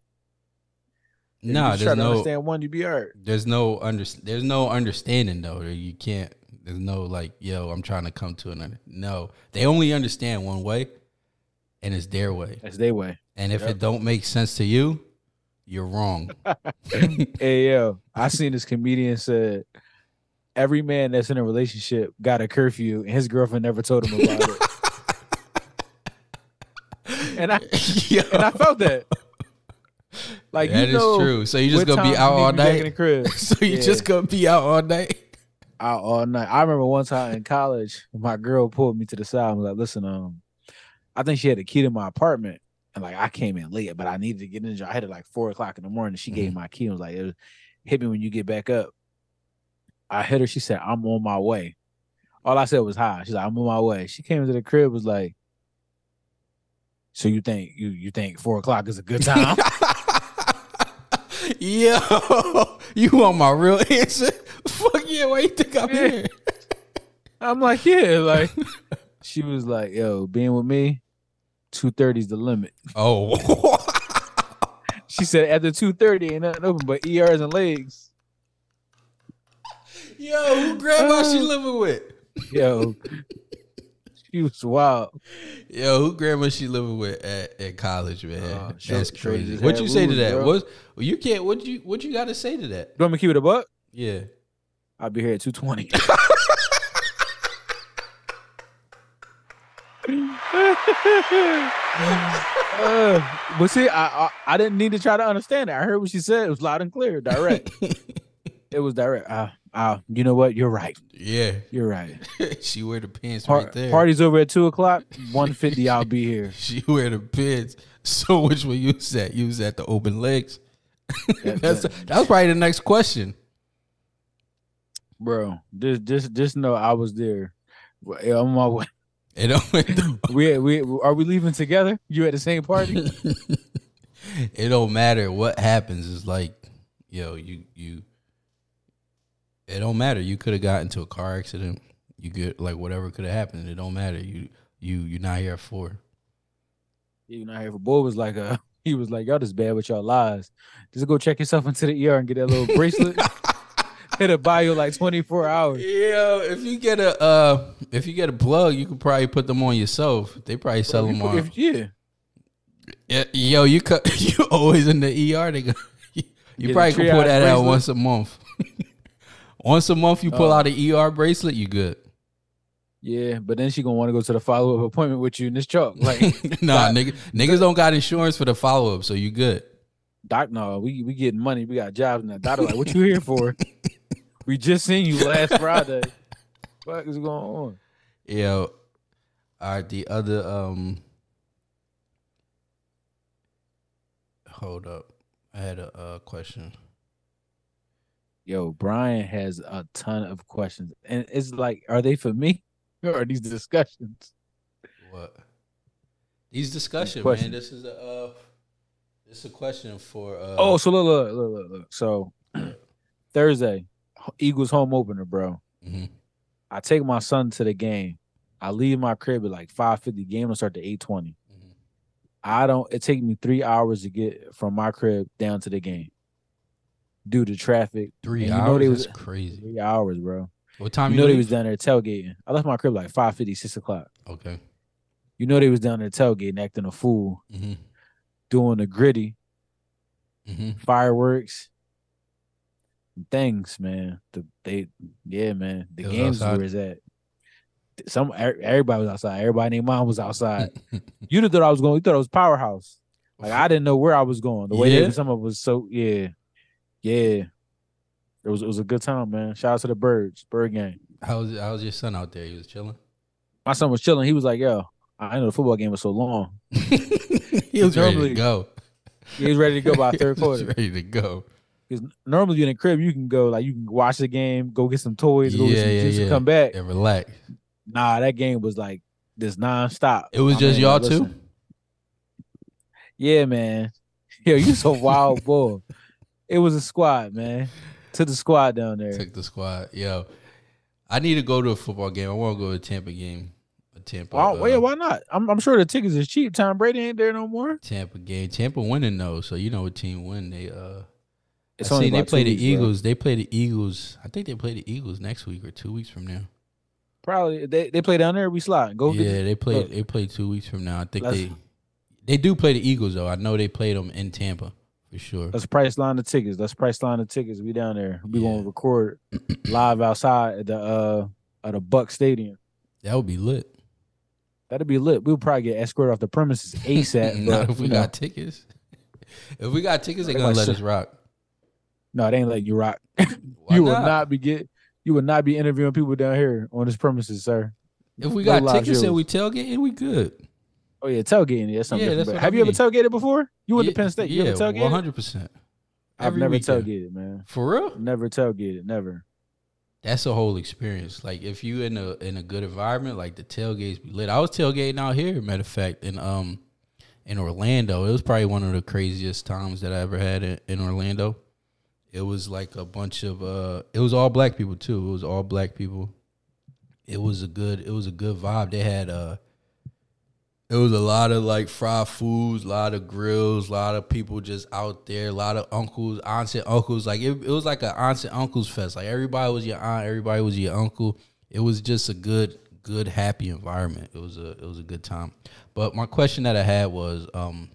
Speaker 2: If
Speaker 4: nah.
Speaker 2: you just
Speaker 4: There's
Speaker 2: try to
Speaker 4: no
Speaker 2: understand one, you be alright.
Speaker 4: there's no under there's no understanding though. You can't. There's no like yo. I'm trying to come to another. no. They only understand one way, and it's their way.
Speaker 2: That's their way.
Speaker 4: And if
Speaker 2: Yep.
Speaker 4: it don't make sense to you, you're wrong.
Speaker 2: hey yo, I seen this comedian said every man that's in a relationship got a curfew, and his girlfriend never told him about it. and I
Speaker 4: Yo,
Speaker 2: and I felt that. Like
Speaker 4: that
Speaker 2: you
Speaker 4: is true. So you just gonna be out all
Speaker 2: to in
Speaker 4: night.
Speaker 2: the crib.
Speaker 4: so you
Speaker 2: Yeah.
Speaker 4: just gonna be out all night.
Speaker 2: out all night. I remember one time in college, my girl pulled me to the side and was like, listen, um, I think she had a key to my apartment. And like I came in late, but I needed to get in. I had it like four o'clock in the morning. She gave me my key and was like, it was, hit me when you get back up. I hit her. She said, I'm on my way. All I said was hi. She's like, I'm on my way. She came into the crib, was like, So you think you you think four o'clock is a good time?
Speaker 4: Yo, you want my real answer? Fuck yeah, why you think I'm
Speaker 2: Yeah.
Speaker 4: here?
Speaker 2: I'm like, yeah, like she was like, yo, being with me, 230 is the limit.
Speaker 4: Oh,
Speaker 2: She said after 230 ain't nothing open but ERs and legs.
Speaker 4: yo, who grandma she
Speaker 2: Uh.
Speaker 4: living with?
Speaker 2: Yo. she was wild.
Speaker 4: Yo, who grandma she living with at, at college, man?
Speaker 2: Uh,
Speaker 4: That's crazy. What you say to that?
Speaker 2: bro.
Speaker 4: What you can't? What you what you got to say to that?
Speaker 2: You want me to keep it a buck?
Speaker 4: Yeah.
Speaker 2: I'll be here at 220. uh, but see, I, I I didn't need to try to understand it. I heard what she said. It was loud and clear, direct. it was direct. Uh, uh, you know what? You're right.
Speaker 4: Yeah,
Speaker 2: You're right.
Speaker 4: she wear the pants
Speaker 2: Par-
Speaker 4: right there.
Speaker 2: Party's over at two o'clock. One fifty. I'll be here.
Speaker 4: She wear the pants. So which one you at? You was at the open legs. That's that was probably the next question.
Speaker 2: bro. Just just just know I was there. I'm on my way.
Speaker 4: It don't,
Speaker 2: We we are we leaving together? You at the same party?
Speaker 4: it don't matter what happens. It's like, yo, you you. It don't matter. You could have got into a car accident. You get like whatever could have happened. It don't matter. You you you're not here for.
Speaker 2: Yeah, you not here for boy was like uh he was like, Y'all just bad with y'all lies. Just go check yourself into the ER and get that little bracelet. It'll buy you like 24 hours.
Speaker 4: Yeah, if you get a uh, if you get a plug, you could probably put them on yourself. They probably sell them
Speaker 2: you-
Speaker 4: on.
Speaker 2: if- yeah.
Speaker 4: Yeah, yo, you cut. You always in the ER. They go. You,
Speaker 2: a
Speaker 4: probably can pull
Speaker 2: triage
Speaker 4: that out once a month. Once a month, you pull
Speaker 2: Oh.
Speaker 4: out an ER bracelet. You good?
Speaker 2: Yeah, but then she gonna want to go to the follow up appointment with you in this chalk. Like,
Speaker 4: nah,
Speaker 2: Doc-
Speaker 4: nigga, niggas don't got insurance for the follow up, so you good.
Speaker 2: Doc, no, we we getting money. We got jobs now. Doctor, like, what you here for? we just seen you last Friday. What is going on?
Speaker 4: Yo, all right. The other um, hold up. I had a uh, question.
Speaker 2: Yo, Brian has a ton of questions, and it's like, are they for me or are these discussions?
Speaker 4: What? These discussion, man. This is a uh, this is a question for uh.
Speaker 2: Oh, so look, look, look, look, look. So Thursday, Eagles home opener, bro.
Speaker 4: hmm
Speaker 2: I take my son to the game. I leave my crib at like five fifty. Game will start at eight twenty.
Speaker 4: Mhm.
Speaker 2: I don't. It take me three hours to get from my crib down to the game due to traffic.
Speaker 4: Three
Speaker 2: And you know
Speaker 4: hours.
Speaker 2: they
Speaker 4: That's
Speaker 2: was-
Speaker 4: crazy.
Speaker 2: Three hours, bro.
Speaker 4: What time
Speaker 2: You
Speaker 4: you,
Speaker 2: know they was down there tailgating. I left my crib like 5 6 o'clock.
Speaker 4: Okay.
Speaker 2: You know they was down there tailgating, acting a fool,
Speaker 4: hmm
Speaker 2: doing the gritty
Speaker 4: hmm
Speaker 2: fireworks, things, man. The they, yeah, man. The
Speaker 4: It
Speaker 2: games where it's at. Some er- everybody was outside. Everybody named mom was outside. you thought I was going. You thought it was powerhouse. Like I didn't know where I was going. The way
Speaker 4: Yeah?
Speaker 2: they, some of it was so yeah, yeah. It was it was a good time, man. Shout out to the birds, bird game.
Speaker 4: How was how was your son out there? He was chilling.
Speaker 2: My son was chilling. He was like, "Yo, I know the football game was so long."
Speaker 4: he was ready to go.
Speaker 2: He was ready to go by third
Speaker 4: He was
Speaker 2: quarter.
Speaker 4: ready to go.
Speaker 2: Because normally you in the crib, you can go like you can watch the game, go get some toys, go get
Speaker 4: Yeah,
Speaker 2: some
Speaker 4: yeah,
Speaker 2: juice, and
Speaker 4: yeah.
Speaker 2: come back.
Speaker 4: And relax.
Speaker 2: Nah, that game was like this nonstop.
Speaker 4: It was
Speaker 2: My
Speaker 4: just
Speaker 2: man,
Speaker 4: y'all
Speaker 2: listen.
Speaker 4: two.
Speaker 2: Yeah, man. Yo, you so wild, boy. It was a squad, man. To the squad down there.
Speaker 4: Took the squad. Yo, I need to go to a football game. I want to go to a Tampa game. A Tampa.
Speaker 2: Oh,
Speaker 4: uh,
Speaker 2: yeah, why not? I'm, I'm sure the tickets is cheap. Tom Brady ain't there no more.
Speaker 4: Tampa game. Tampa winning though, so you know what team win. They uh,
Speaker 2: It's
Speaker 4: I seen they play the
Speaker 2: weeks, bro.
Speaker 4: Eagles. They play the Eagles. I think they play the Eagles next week or two weeks from now.
Speaker 2: Probably they, they play down there. We slide. Go
Speaker 4: yeah,
Speaker 2: the-
Speaker 4: they play.
Speaker 2: look.
Speaker 4: They play two weeks from now. I think they they do play the Eagles though. I know they played them in Tampa for sure.
Speaker 2: Let's price line the tickets. Let's price line the tickets. We down there. We
Speaker 4: Yeah.
Speaker 2: gonna record live outside at the uh at the Buck Stadium.
Speaker 4: That would be lit.
Speaker 2: That'd be lit. We'll probably get escorted off the premises ASAP.
Speaker 4: Not
Speaker 2: but,
Speaker 4: if we
Speaker 2: know,
Speaker 4: got tickets. If we got tickets, they
Speaker 2: They
Speaker 4: gonna let us rock.
Speaker 2: no, they ain't letting you rock. You will
Speaker 4: not?
Speaker 2: not be get. You would not be interviewing people down here on this premises, sir.
Speaker 4: If we got
Speaker 2: live
Speaker 4: tickets and we tailgating, we good.
Speaker 2: Oh yeah, tailgating. That's something
Speaker 4: Yeah, that's
Speaker 2: have
Speaker 4: I
Speaker 2: you ever tailgated before? You went
Speaker 4: yeah,
Speaker 2: to Penn State. You
Speaker 4: yeah,
Speaker 2: ever tailgated?
Speaker 4: one hundred percent.
Speaker 2: I've never
Speaker 4: weekend.
Speaker 2: tailgated, man.
Speaker 4: For real,
Speaker 2: Never tailgated. Never.
Speaker 4: that's a whole experience. Like if you in a in a good environment, like the tailgates be lit. I was tailgating out here, matter of fact, in um in Orlando. It was probably one of the craziest times that I ever had in, in Orlando. It was like a bunch of uh it was all black people too. It was all black people. It was a good it was a good vibe. They had uh it was a lot of like fried foods, a lot of grills, a lot of people just out there, a lot of uncles, aunts and uncles. Like it, it was like an aunts and uncles fest. Like everybody was your aunt, everybody was your uncle. It was just a good, good, happy environment. It was a it was a good time. But my question that I had was, um,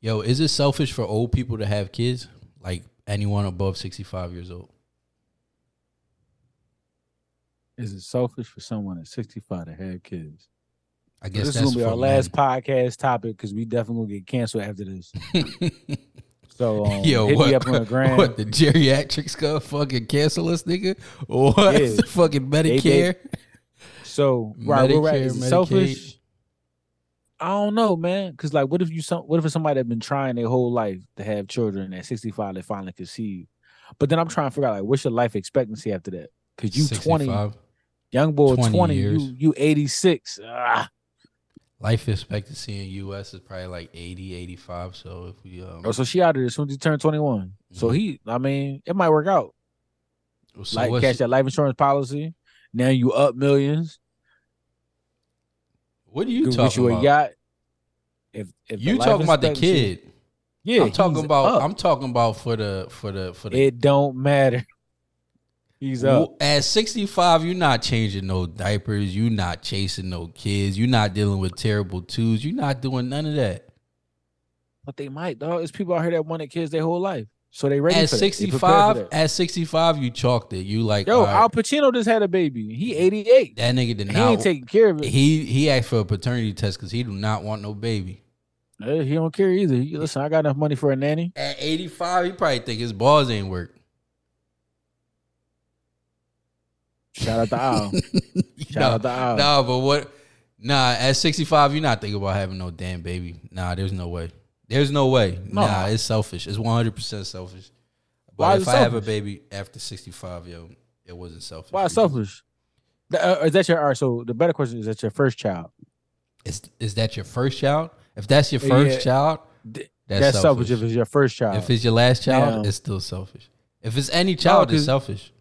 Speaker 4: yo, is it selfish for old people to have kids? Like anyone above sixty five years old?
Speaker 2: Is it selfish for someone at 65 to have kids?
Speaker 4: I guess
Speaker 2: this is gonna be our last podcast topic because we definitely gonna get canceled after this. So um,
Speaker 4: Yo,
Speaker 2: hit
Speaker 4: what,
Speaker 2: me up on the gram.
Speaker 4: what the geriatrics gonna fucking cancel us, nigga? What
Speaker 2: Yeah.
Speaker 4: the fucking
Speaker 2: they-
Speaker 4: Medicare?
Speaker 2: So right, we're right.
Speaker 4: Medicare,
Speaker 2: Is selfish? I don't know, man. Because like, what if you some? What if it's somebody that been trying their whole life to have children at 65 they finally conceive? But then I'm trying to figure out like, what's your life expectancy after that? Because you 20, young boy
Speaker 4: 20
Speaker 2: 20,
Speaker 4: years.
Speaker 2: you you 86. Ah.
Speaker 4: Life expectancy in U.S. is probably like 80, 85. So if we um,
Speaker 2: Oh, so she out of there as soon as he turned 21. So
Speaker 4: Mhm.
Speaker 2: he, I mean, it might work out.
Speaker 4: so
Speaker 2: like catch that life insurance policy. Now you up millions.
Speaker 4: what are you
Speaker 2: get
Speaker 4: talking
Speaker 2: you
Speaker 4: about?
Speaker 2: yacht. If, if
Speaker 4: You talking about the kid?
Speaker 2: Yeah,
Speaker 4: I'm talking about.
Speaker 2: up.
Speaker 4: I'm talking about for the for the for the.
Speaker 2: It don't matter. He's up.
Speaker 4: At 65, you're not changing no diapers. You're not chasing no kids. You're not dealing with terrible twos. You're not doing none of that.
Speaker 2: But they might, dog. It's people out here that wanted kids their whole life, so they ready
Speaker 4: At
Speaker 2: for that. They prepared for
Speaker 4: 65, at 65, you chalked it. You like,
Speaker 2: Yo,
Speaker 4: all right,
Speaker 2: Al Pacino just had a baby. He 88.
Speaker 4: that nigga did
Speaker 2: He
Speaker 4: not.
Speaker 2: He ain't taking care of it.
Speaker 4: he he asked for a paternity test because he do not want no baby.
Speaker 2: Eh, he don't care either. He, listen, I got enough money for a nanny.
Speaker 4: At 85, he probably think his balls ain't work.
Speaker 2: Shout out to Al. Shout
Speaker 4: nah,
Speaker 2: out to Al.
Speaker 4: nah, but what? Nah, at 65, you're not thinking about having no damn baby. Nah, there's no way. There's no way.
Speaker 2: No.
Speaker 4: Nah, it's selfish. It's 100% selfish. But
Speaker 2: Why
Speaker 4: if I have a baby after 65, yo, it wasn't selfish.
Speaker 2: Why selfish? Uh, is that your all right? So the better question is that your first child?
Speaker 4: Is, is that your first child? If that's your
Speaker 2: Yeah.
Speaker 4: first child, that's,
Speaker 2: That's, selfish.
Speaker 4: selfish.
Speaker 2: if it's your first child.
Speaker 4: If it's your last child, it's still selfish. If it's any child, it's selfish.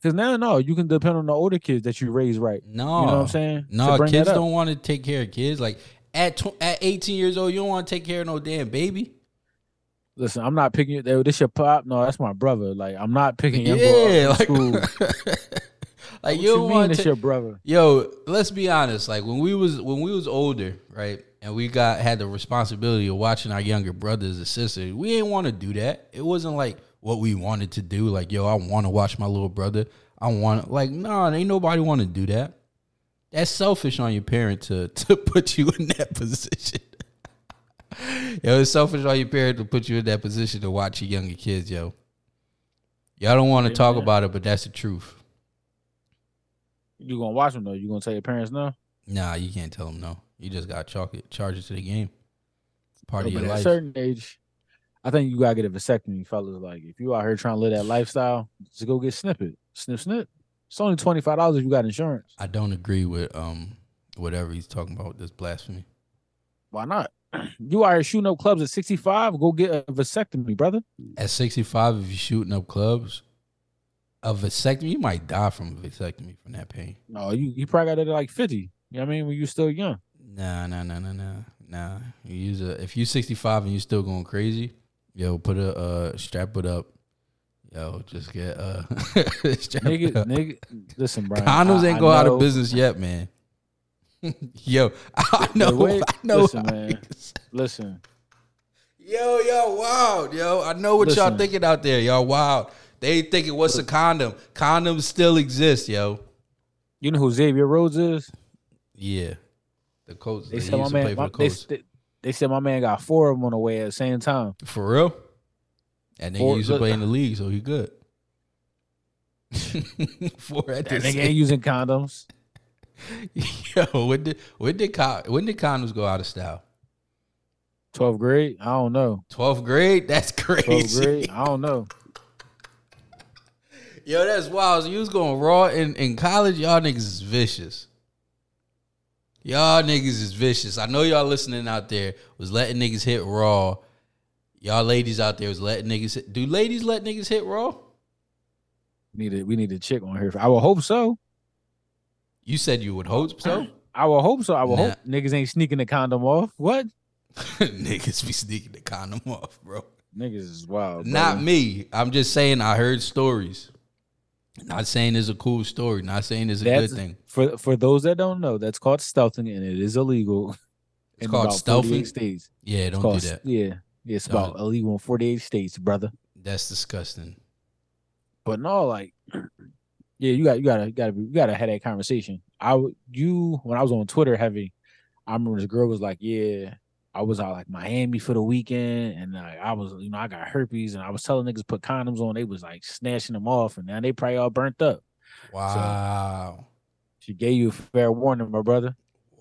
Speaker 2: Because now, no, you can depend on the older kids that you raise right.
Speaker 4: No,
Speaker 2: You know what I'm saying?
Speaker 4: No, kids don't want to take care of kids. Like at tw- at 18 years old, you don't want to take care of no damn baby.
Speaker 2: Listen, I'm not picking you. This your pop? No, that's my brother. Like I'm not picking your
Speaker 4: Yeah, like, like you
Speaker 2: you mean it's your brother?
Speaker 4: Yo, let's be honest. Like when we was when we was older, right, and we got had the responsibility of watching our younger brothers and sisters, we didn't want to do that. It wasn't like what we wanted to do. Like yo, I want to watch my little brother. I want like nah, ain't nobody want to do that. That's selfish on your parent to to put you in that position. yo, it's selfish on your parent to put you in that position to watch your younger kids. Yo, y'all don't want to talk
Speaker 2: man.
Speaker 4: about it, but that's the truth.
Speaker 2: You gonna watch them though? You gonna tell your parents no?
Speaker 4: Nah, you can't tell them no. You just got chalk it, charge it to the game. Part
Speaker 2: No,
Speaker 4: of your
Speaker 2: but at a
Speaker 4: life.
Speaker 2: certain age, I think you gotta get a vasectomy, fellas. Like if you out here trying to live that lifestyle, just go get snippet, snip, snip. It's only twenty five dollars if you got insurance.
Speaker 4: I don't agree with um whatever he's talking about. with This blasphemy.
Speaker 2: Why not? You out here shooting up clubs at sixty five? Go get a vasectomy, brother.
Speaker 4: At sixty five, if you're shooting up clubs, a vasectomy, you might die from a vasectomy from that pain.
Speaker 2: No, you you probably got it at like fifty. You know what I mean? When you're still young.
Speaker 4: Nah, nah, nah, nah, nah, nah. You use a if you sixty five and you're still going crazy, yo, put a uh strap it up. Yo, just get uh strap it
Speaker 2: Nigga,
Speaker 4: up.
Speaker 2: nigga, listen, Brian.
Speaker 4: Condoms
Speaker 2: I-
Speaker 4: ain't
Speaker 2: I
Speaker 4: go out of business yet, man. Yo, I know, I know.
Speaker 2: listen, man. Listen,
Speaker 4: Yo, yo, wild, yo. I know what y'all thinking out there, y'all. Wild. They thinking, what's a condom? Condoms still exist, yo.
Speaker 2: you know who Xavier Rhodes is?
Speaker 4: Yeah, the coach.
Speaker 2: They said my man.
Speaker 4: for
Speaker 2: My,
Speaker 4: the
Speaker 2: they. They, said my man got four of them on the way at the same time.
Speaker 4: For real? And then he used to play in the league, so he good. Four at
Speaker 2: That
Speaker 4: the
Speaker 2: nigga
Speaker 4: same.
Speaker 2: ain't using condoms.
Speaker 4: Yo, when did when did con- when did condoms go out of style?
Speaker 2: 12th grade? I don't know.
Speaker 4: Twelfth grade? That's
Speaker 2: 12th
Speaker 4: crazy.
Speaker 2: grade? I don't know.
Speaker 4: Yo, that's wild. So you was going raw in, in college. Y'all niggas is vicious. Y'all niggas is vicious. I know y'all listening out there was letting niggas hit raw. Y'all ladies out there was letting niggas hit. Do ladies let niggas hit raw?
Speaker 2: We Need a, we need a chick on here. I will hope so.
Speaker 4: You said you would hope so.
Speaker 2: I will hope so. I will
Speaker 4: Nah.
Speaker 2: hope niggas ain't sneaking the condom off. What?
Speaker 4: niggas be sneaking the condom off, bro.
Speaker 2: Niggas is wild.
Speaker 4: Not me. I'm just saying I heard stories. Not saying it's a cool story. Not saying it's a
Speaker 2: That's
Speaker 4: good thing.
Speaker 2: for for those that don't know. That's called stealthing, and it is illegal.
Speaker 4: It's
Speaker 2: in
Speaker 4: called stealthing?
Speaker 2: States.
Speaker 4: Yeah, don't
Speaker 2: called,
Speaker 4: do that.
Speaker 2: Yeah, it's
Speaker 4: Don't.
Speaker 2: about illegal in 48 states, brother.
Speaker 4: That's disgusting.
Speaker 2: But no, like, yeah, you got you gotta you gotta you gotta have that conversation. I would you when I was on Twitter heavy, I remember this girl was like, yeah, I was out like Miami for the weekend, and like, I was you know I got herpes, and I was telling niggas put condoms on, they was like snatching them off, and now they probably all burnt up.
Speaker 4: Wow.
Speaker 2: She gave you a fair warning, my brother.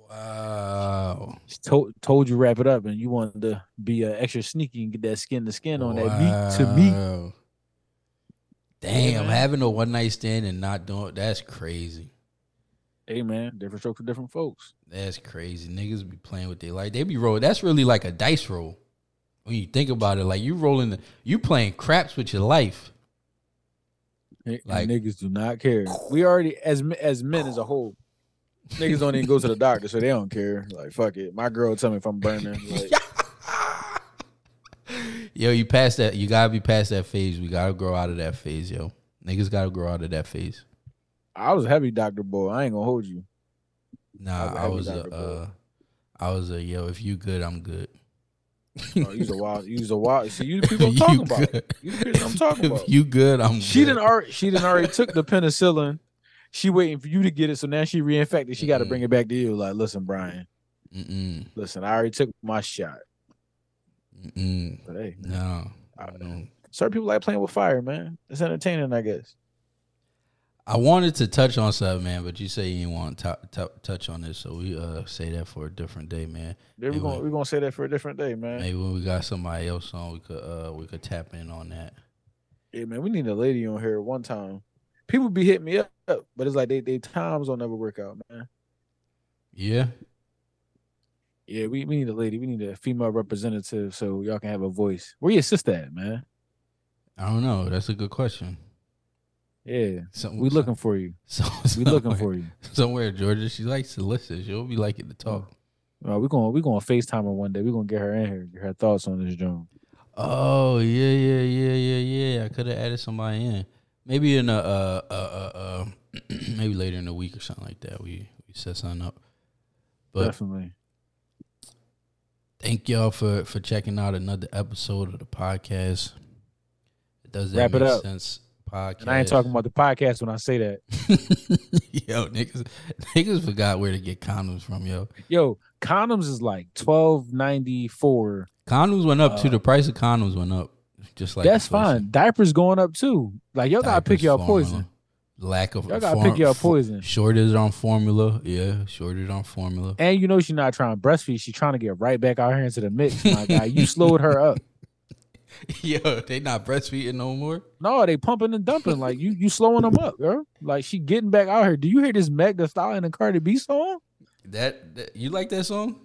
Speaker 4: Wow.
Speaker 2: She told told you wrap it up, and you wanted to be uh, extra sneaky and get that skin to skin on that meat to meat.
Speaker 4: Wow. Damn,
Speaker 2: man.
Speaker 4: having a one night stand and not doing that's crazy.
Speaker 2: Hey man, different strokes for different folks.
Speaker 4: That's crazy. Niggas be playing with their life. They be rolling. That's really like a dice roll. When you think about it, like you rolling, the, you playing craps with your life.
Speaker 2: Like
Speaker 4: Like-
Speaker 2: niggas do not care. We already as as men as a whole, niggas don't even go to the doctor, so they don't care. Like fuck it. My girl tell me if I'm burning. Like,
Speaker 4: Yo, you past that. You gotta be past that phase. We gotta grow out of that phase, yo. Niggas gotta grow out of that phase.
Speaker 2: I was a heavy doctor boy. I ain't gonna hold you.
Speaker 4: Nah,
Speaker 2: I
Speaker 4: I
Speaker 2: was
Speaker 4: was
Speaker 2: a
Speaker 4: a,
Speaker 2: heavy doctor,
Speaker 4: uh, I was a yo. If you good, I'm good.
Speaker 2: Oh, a wild. You's a wild. See, you the people I'm talking about.
Speaker 4: good.
Speaker 2: You the people I'm talking
Speaker 4: If
Speaker 2: about.
Speaker 4: you good, I'm
Speaker 2: She
Speaker 4: good.
Speaker 2: didn't already. She didn't already took the penicillin. She waiting for you to get it, so now she reinfected. She got to bring it back to you. Like, listen, Brian.
Speaker 4: Mm-mm,
Speaker 2: Listen, I already took my shot.
Speaker 4: mm-mm.
Speaker 2: But hey,
Speaker 4: No,
Speaker 2: I-
Speaker 4: no.
Speaker 2: certain people like playing with fire, man. It's entertaining, I guess.
Speaker 4: I wanted to touch on something, man, but you say you didn't want to t- t- touch on this, so we uh say that for a different day, man.
Speaker 2: Yeah, we're gonna we're gonna say that for a different day, man.
Speaker 4: Maybe when we got somebody else on, we could uh we could tap in on that.
Speaker 2: Yeah, man, we need a lady on here one time. People be hitting me up, but it's like they they times don't never work out, man.
Speaker 4: Yeah,
Speaker 2: Yeah, we, we need a lady. We need a female representative so y'all can have a voice. Where your sister at, man?
Speaker 4: I don't know. That's a good question.
Speaker 2: Yeah,
Speaker 4: Some,
Speaker 2: we looking for you.
Speaker 4: So,
Speaker 2: We looking for you.
Speaker 4: somewhere. Georgia, she likes to listen. She'll be liking to talk.
Speaker 2: Uh, we gonna we gonna Facetime her one day. We are gonna get her in here, get her thoughts on this joint.
Speaker 4: Oh yeah, yeah, yeah, yeah, yeah. I could have added somebody in. Maybe in a uh uh uh, uh maybe later in the week or something like that. We we set something up. But
Speaker 2: Definitely.
Speaker 4: thank y'all for for checking out another episode of the podcast. It does that
Speaker 2: Wrap it
Speaker 4: make
Speaker 2: up.
Speaker 4: sense? Podcast.
Speaker 2: And I ain't talking about the podcast when I say that.
Speaker 4: yo, niggas, niggas forgot where to get condoms from, yo.
Speaker 2: Yo, condoms is like twelve ninety four.
Speaker 4: Condoms went up too.
Speaker 2: Uh,
Speaker 4: The price of condoms went up. Just like
Speaker 2: That's fine. Diapers going up too. Like y'all gotta pick
Speaker 4: Diapers, formula.
Speaker 2: poison.
Speaker 4: Lack of
Speaker 2: Y'all gotta
Speaker 4: form-
Speaker 2: pick your
Speaker 4: fo-
Speaker 2: poison.
Speaker 4: Shortage on formula, yeah. Shortage on formula.
Speaker 2: And you know she's not trying to breastfeed. She's trying to get right back out here into the mix. My guy, you slowed her up.
Speaker 4: Yo, they not breastfeeding no more.
Speaker 2: No, they pumping and dumping. Like you, you slowing them up, girl. Like she getting back out here. Do you hear this Meg Thee Stallion and Cardi B song?
Speaker 4: That, that you like that song?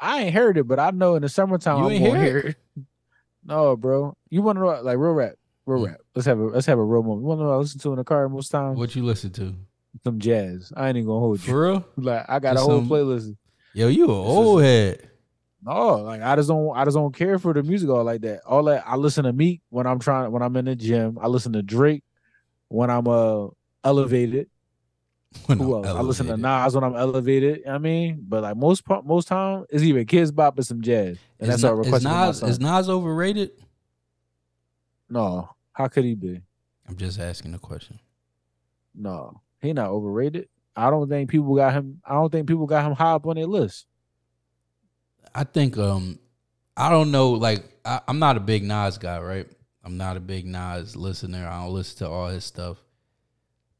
Speaker 2: I ain't heard it, but I know in the summertime
Speaker 4: You
Speaker 2: I'm
Speaker 4: ain't hear
Speaker 2: it. No, bro. You want to know like real rap? Real
Speaker 4: Mm.
Speaker 2: rap. Let's have a let's have a real moment. You want to know what I listen to in the car most times?
Speaker 4: What you listen to?
Speaker 2: Some jazz. I ain't even gonna hold you.
Speaker 4: For real?
Speaker 2: Like I got
Speaker 4: Just
Speaker 2: a whole
Speaker 4: some-
Speaker 2: playlist.
Speaker 4: Yo, you an old head.
Speaker 2: No, like I just don't I just don't care for the music all like that. All that I listen to Meek when I'm trying when I'm in the gym. I listen to Drake when I'm uh elevated.
Speaker 4: When
Speaker 2: Who else? I listen to
Speaker 4: elevated.
Speaker 2: Nas when I'm elevated. I mean, but like most most time it's either Kidz Bop or some jazz, and
Speaker 4: Is,
Speaker 2: that's our
Speaker 4: is
Speaker 2: request. my
Speaker 4: Nas is Nas overrated?
Speaker 2: no, how could he be?
Speaker 4: I'm just asking a question.
Speaker 2: No, he not overrated. I don't think people got him. I don't think people got him high up on their list.
Speaker 4: I think um I don't know, like I, I'm not a big Nas guy, right? I'm not a big Nas listener. I don't listen to all his stuff.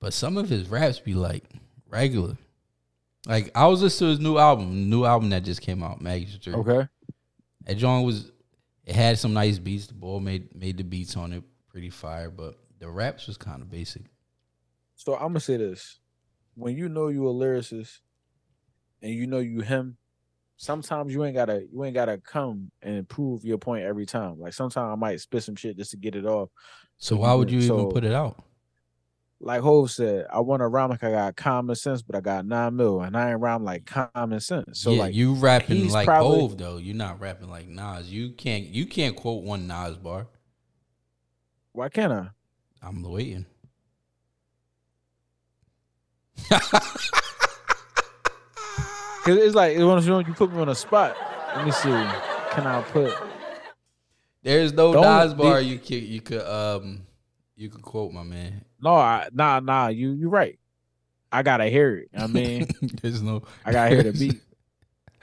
Speaker 4: But some of his raps be like regular. Like I was listening to his new album, new album that just came out, Magic
Speaker 2: Okay,
Speaker 4: That joint was it had some nice beats. The boy made made the beats on it pretty fire, but the raps was kind of basic.
Speaker 2: so I'm gonna say this: when you know you a lyricist, and you know you him, sometimes you ain't gotta you ain't gotta come and prove your point every time. Like sometimes I might spit some shit just to get it off.
Speaker 4: So
Speaker 2: So
Speaker 4: why would you even put it out?
Speaker 2: Like Hov said, I want to rhyme like I got common sense, but I got nine mil, and I ain't rhyme like common sense. So
Speaker 4: yeah,
Speaker 2: like
Speaker 4: you rapping like
Speaker 2: probably-
Speaker 4: Hov though. You're not rapping like Nas. You can't you can't quote one Nas bar.
Speaker 2: why can't I?
Speaker 4: I'm waiting.
Speaker 2: Cause it's like it was- you put me on a spot. Let me see. Can I put?
Speaker 4: There's no Nas bar you could you could um you could quote my man.
Speaker 2: No, I, nah, nah. You you right. I gotta hear it. I mean,
Speaker 4: There's no
Speaker 2: I gotta hear the beat.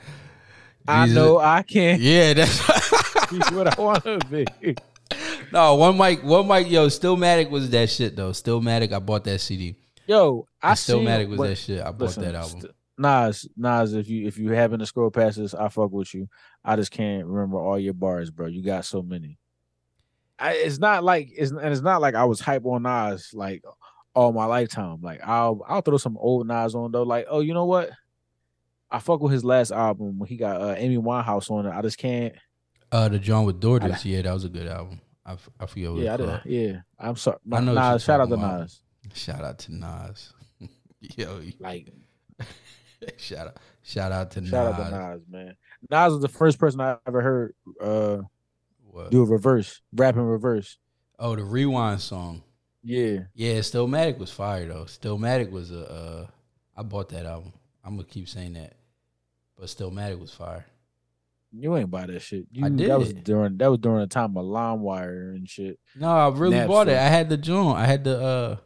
Speaker 2: I know I can't
Speaker 4: Yeah, that's
Speaker 2: what I want to be.
Speaker 4: no one mic one mic yo Stillmatic was that shit though. Stillmatic, I bought that CD.
Speaker 2: Yo, I
Speaker 4: Stillmatic was
Speaker 2: what-
Speaker 4: that shit. I bought
Speaker 2: listen,
Speaker 4: that album.
Speaker 2: st- Nas, Nas, if you if you happen to scroll past this, I fuck with you. I just can't remember all your bars, bro. You got so many. I, it's not like it's and it's not like I was hype on Nas like all my lifetime. Like I'll I'll throw some old Nas on though. Like oh, you know what? I fuck with his last album when he got uh, Amy Winehouse on it. I just can't.
Speaker 4: Uh, the John with
Speaker 2: I-
Speaker 4: Yeah, that was a good album. I, f- I forget what
Speaker 2: Yeah, I did. Yeah, I'm sorry.
Speaker 4: I know
Speaker 2: Nas, shout out to
Speaker 4: about.
Speaker 2: Nas.
Speaker 4: Shout out to Nas. Yo,
Speaker 2: Like
Speaker 4: shout out, shout out to
Speaker 2: shout
Speaker 4: Nas.
Speaker 2: out to Nas, man. Nas was the first person I ever heard uh
Speaker 4: What?
Speaker 2: do a reverse, rap in reverse.
Speaker 4: Oh, the rewind song.
Speaker 2: Yeah.
Speaker 4: Yeah, Stillmatic was fire though. Stillmatic was a. Uh, I bought that album. I'm gonna keep saying that, but Stillmatic was fire.
Speaker 2: You ain't buy that shit. You,
Speaker 4: I
Speaker 2: That was during that was during the time of LimeWire and shit.
Speaker 4: No, I really bought it. I had the joint. I had the. uh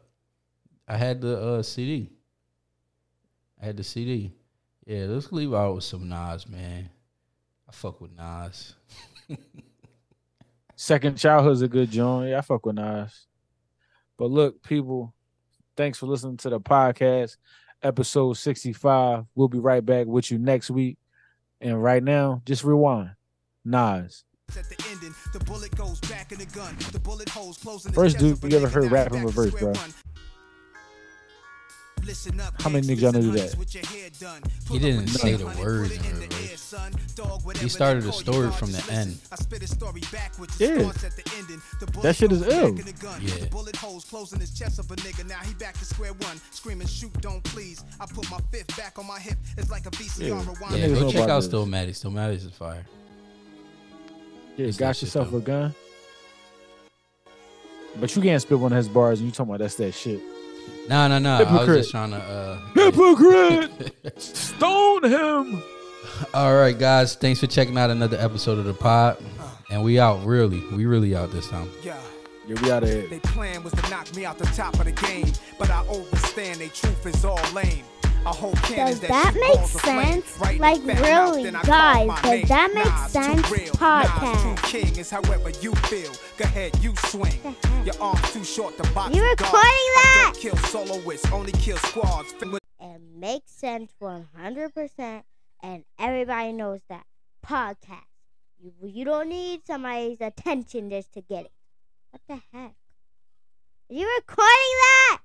Speaker 4: I had the uh CD. I had the CD. Yeah, let's leave out with some Nas, man. I fuck with Nas.
Speaker 2: Second Childhood's a good joint. Yeah, I fuck with Nas. But look, people, thanks for listening to the podcast, episode 65. We'll be right back with you next week. And right now, just rewind. Nas.
Speaker 5: At the ending, the bullet goes back in the gun. The bullet holes close
Speaker 2: First dude
Speaker 5: of a
Speaker 2: you ever heard rap in reverse,
Speaker 5: square
Speaker 2: bro.
Speaker 5: One. Listen up,
Speaker 2: How many niggas y'all know
Speaker 5: and
Speaker 2: do
Speaker 5: honeys
Speaker 2: that?
Speaker 5: with your hair done.
Speaker 4: He didn't
Speaker 5: with
Speaker 4: say
Speaker 5: the
Speaker 4: the
Speaker 5: hundred,
Speaker 4: words in
Speaker 5: in the
Speaker 4: reverse.
Speaker 5: air, son. Dog,
Speaker 4: He started
Speaker 5: they
Speaker 4: a story from the
Speaker 5: listen.
Speaker 4: end.
Speaker 5: I spit a story backwards.
Speaker 2: Yeah.
Speaker 5: It starts at the ending. The bullet
Speaker 2: That shit is
Speaker 5: goes
Speaker 2: ill.
Speaker 5: the gun.
Speaker 4: Yeah.
Speaker 5: The bullet holes closing his chest of a nigga. Now he back to square one. Screaming, shoot, don't please. I put my fifth back on my hip. It's like a VCR
Speaker 2: Yeah.
Speaker 5: rewind.
Speaker 4: Yeah,
Speaker 2: niggas
Speaker 4: go check out
Speaker 2: this.
Speaker 4: Still Maddie. Stillmatic is fire.
Speaker 2: Yeah,
Speaker 4: It's
Speaker 2: got yourself a gun. But you can't spit one of his bars and you talking about that's that shit.
Speaker 4: No, no, no. I was just trying to. uh
Speaker 2: Hypocrite! Stone him!
Speaker 4: All right, guys. Thanks for checking out another episode of the pod. And we out, really. We really out this time.
Speaker 5: Yeah.
Speaker 2: Yeah, we out of here.
Speaker 5: They plan was to knock me out the top of the game, but I overstand they truth is all lame.
Speaker 1: Does that make
Speaker 5: balls of flame,
Speaker 1: sense?
Speaker 5: right
Speaker 1: Like,
Speaker 5: his fat mouth,
Speaker 1: really, guys, does that make sense?
Speaker 5: real.
Speaker 1: Podcast.
Speaker 5: too king is however you feel. Go ahead, you swing. Your arms too short to box.
Speaker 1: You recording. That?
Speaker 5: kill soloists, only kill squads.
Speaker 1: It makes sense 100%, and everybody knows that. Podcast. You, you don't need somebody's attention just to get it. What the heck? Are you recording that?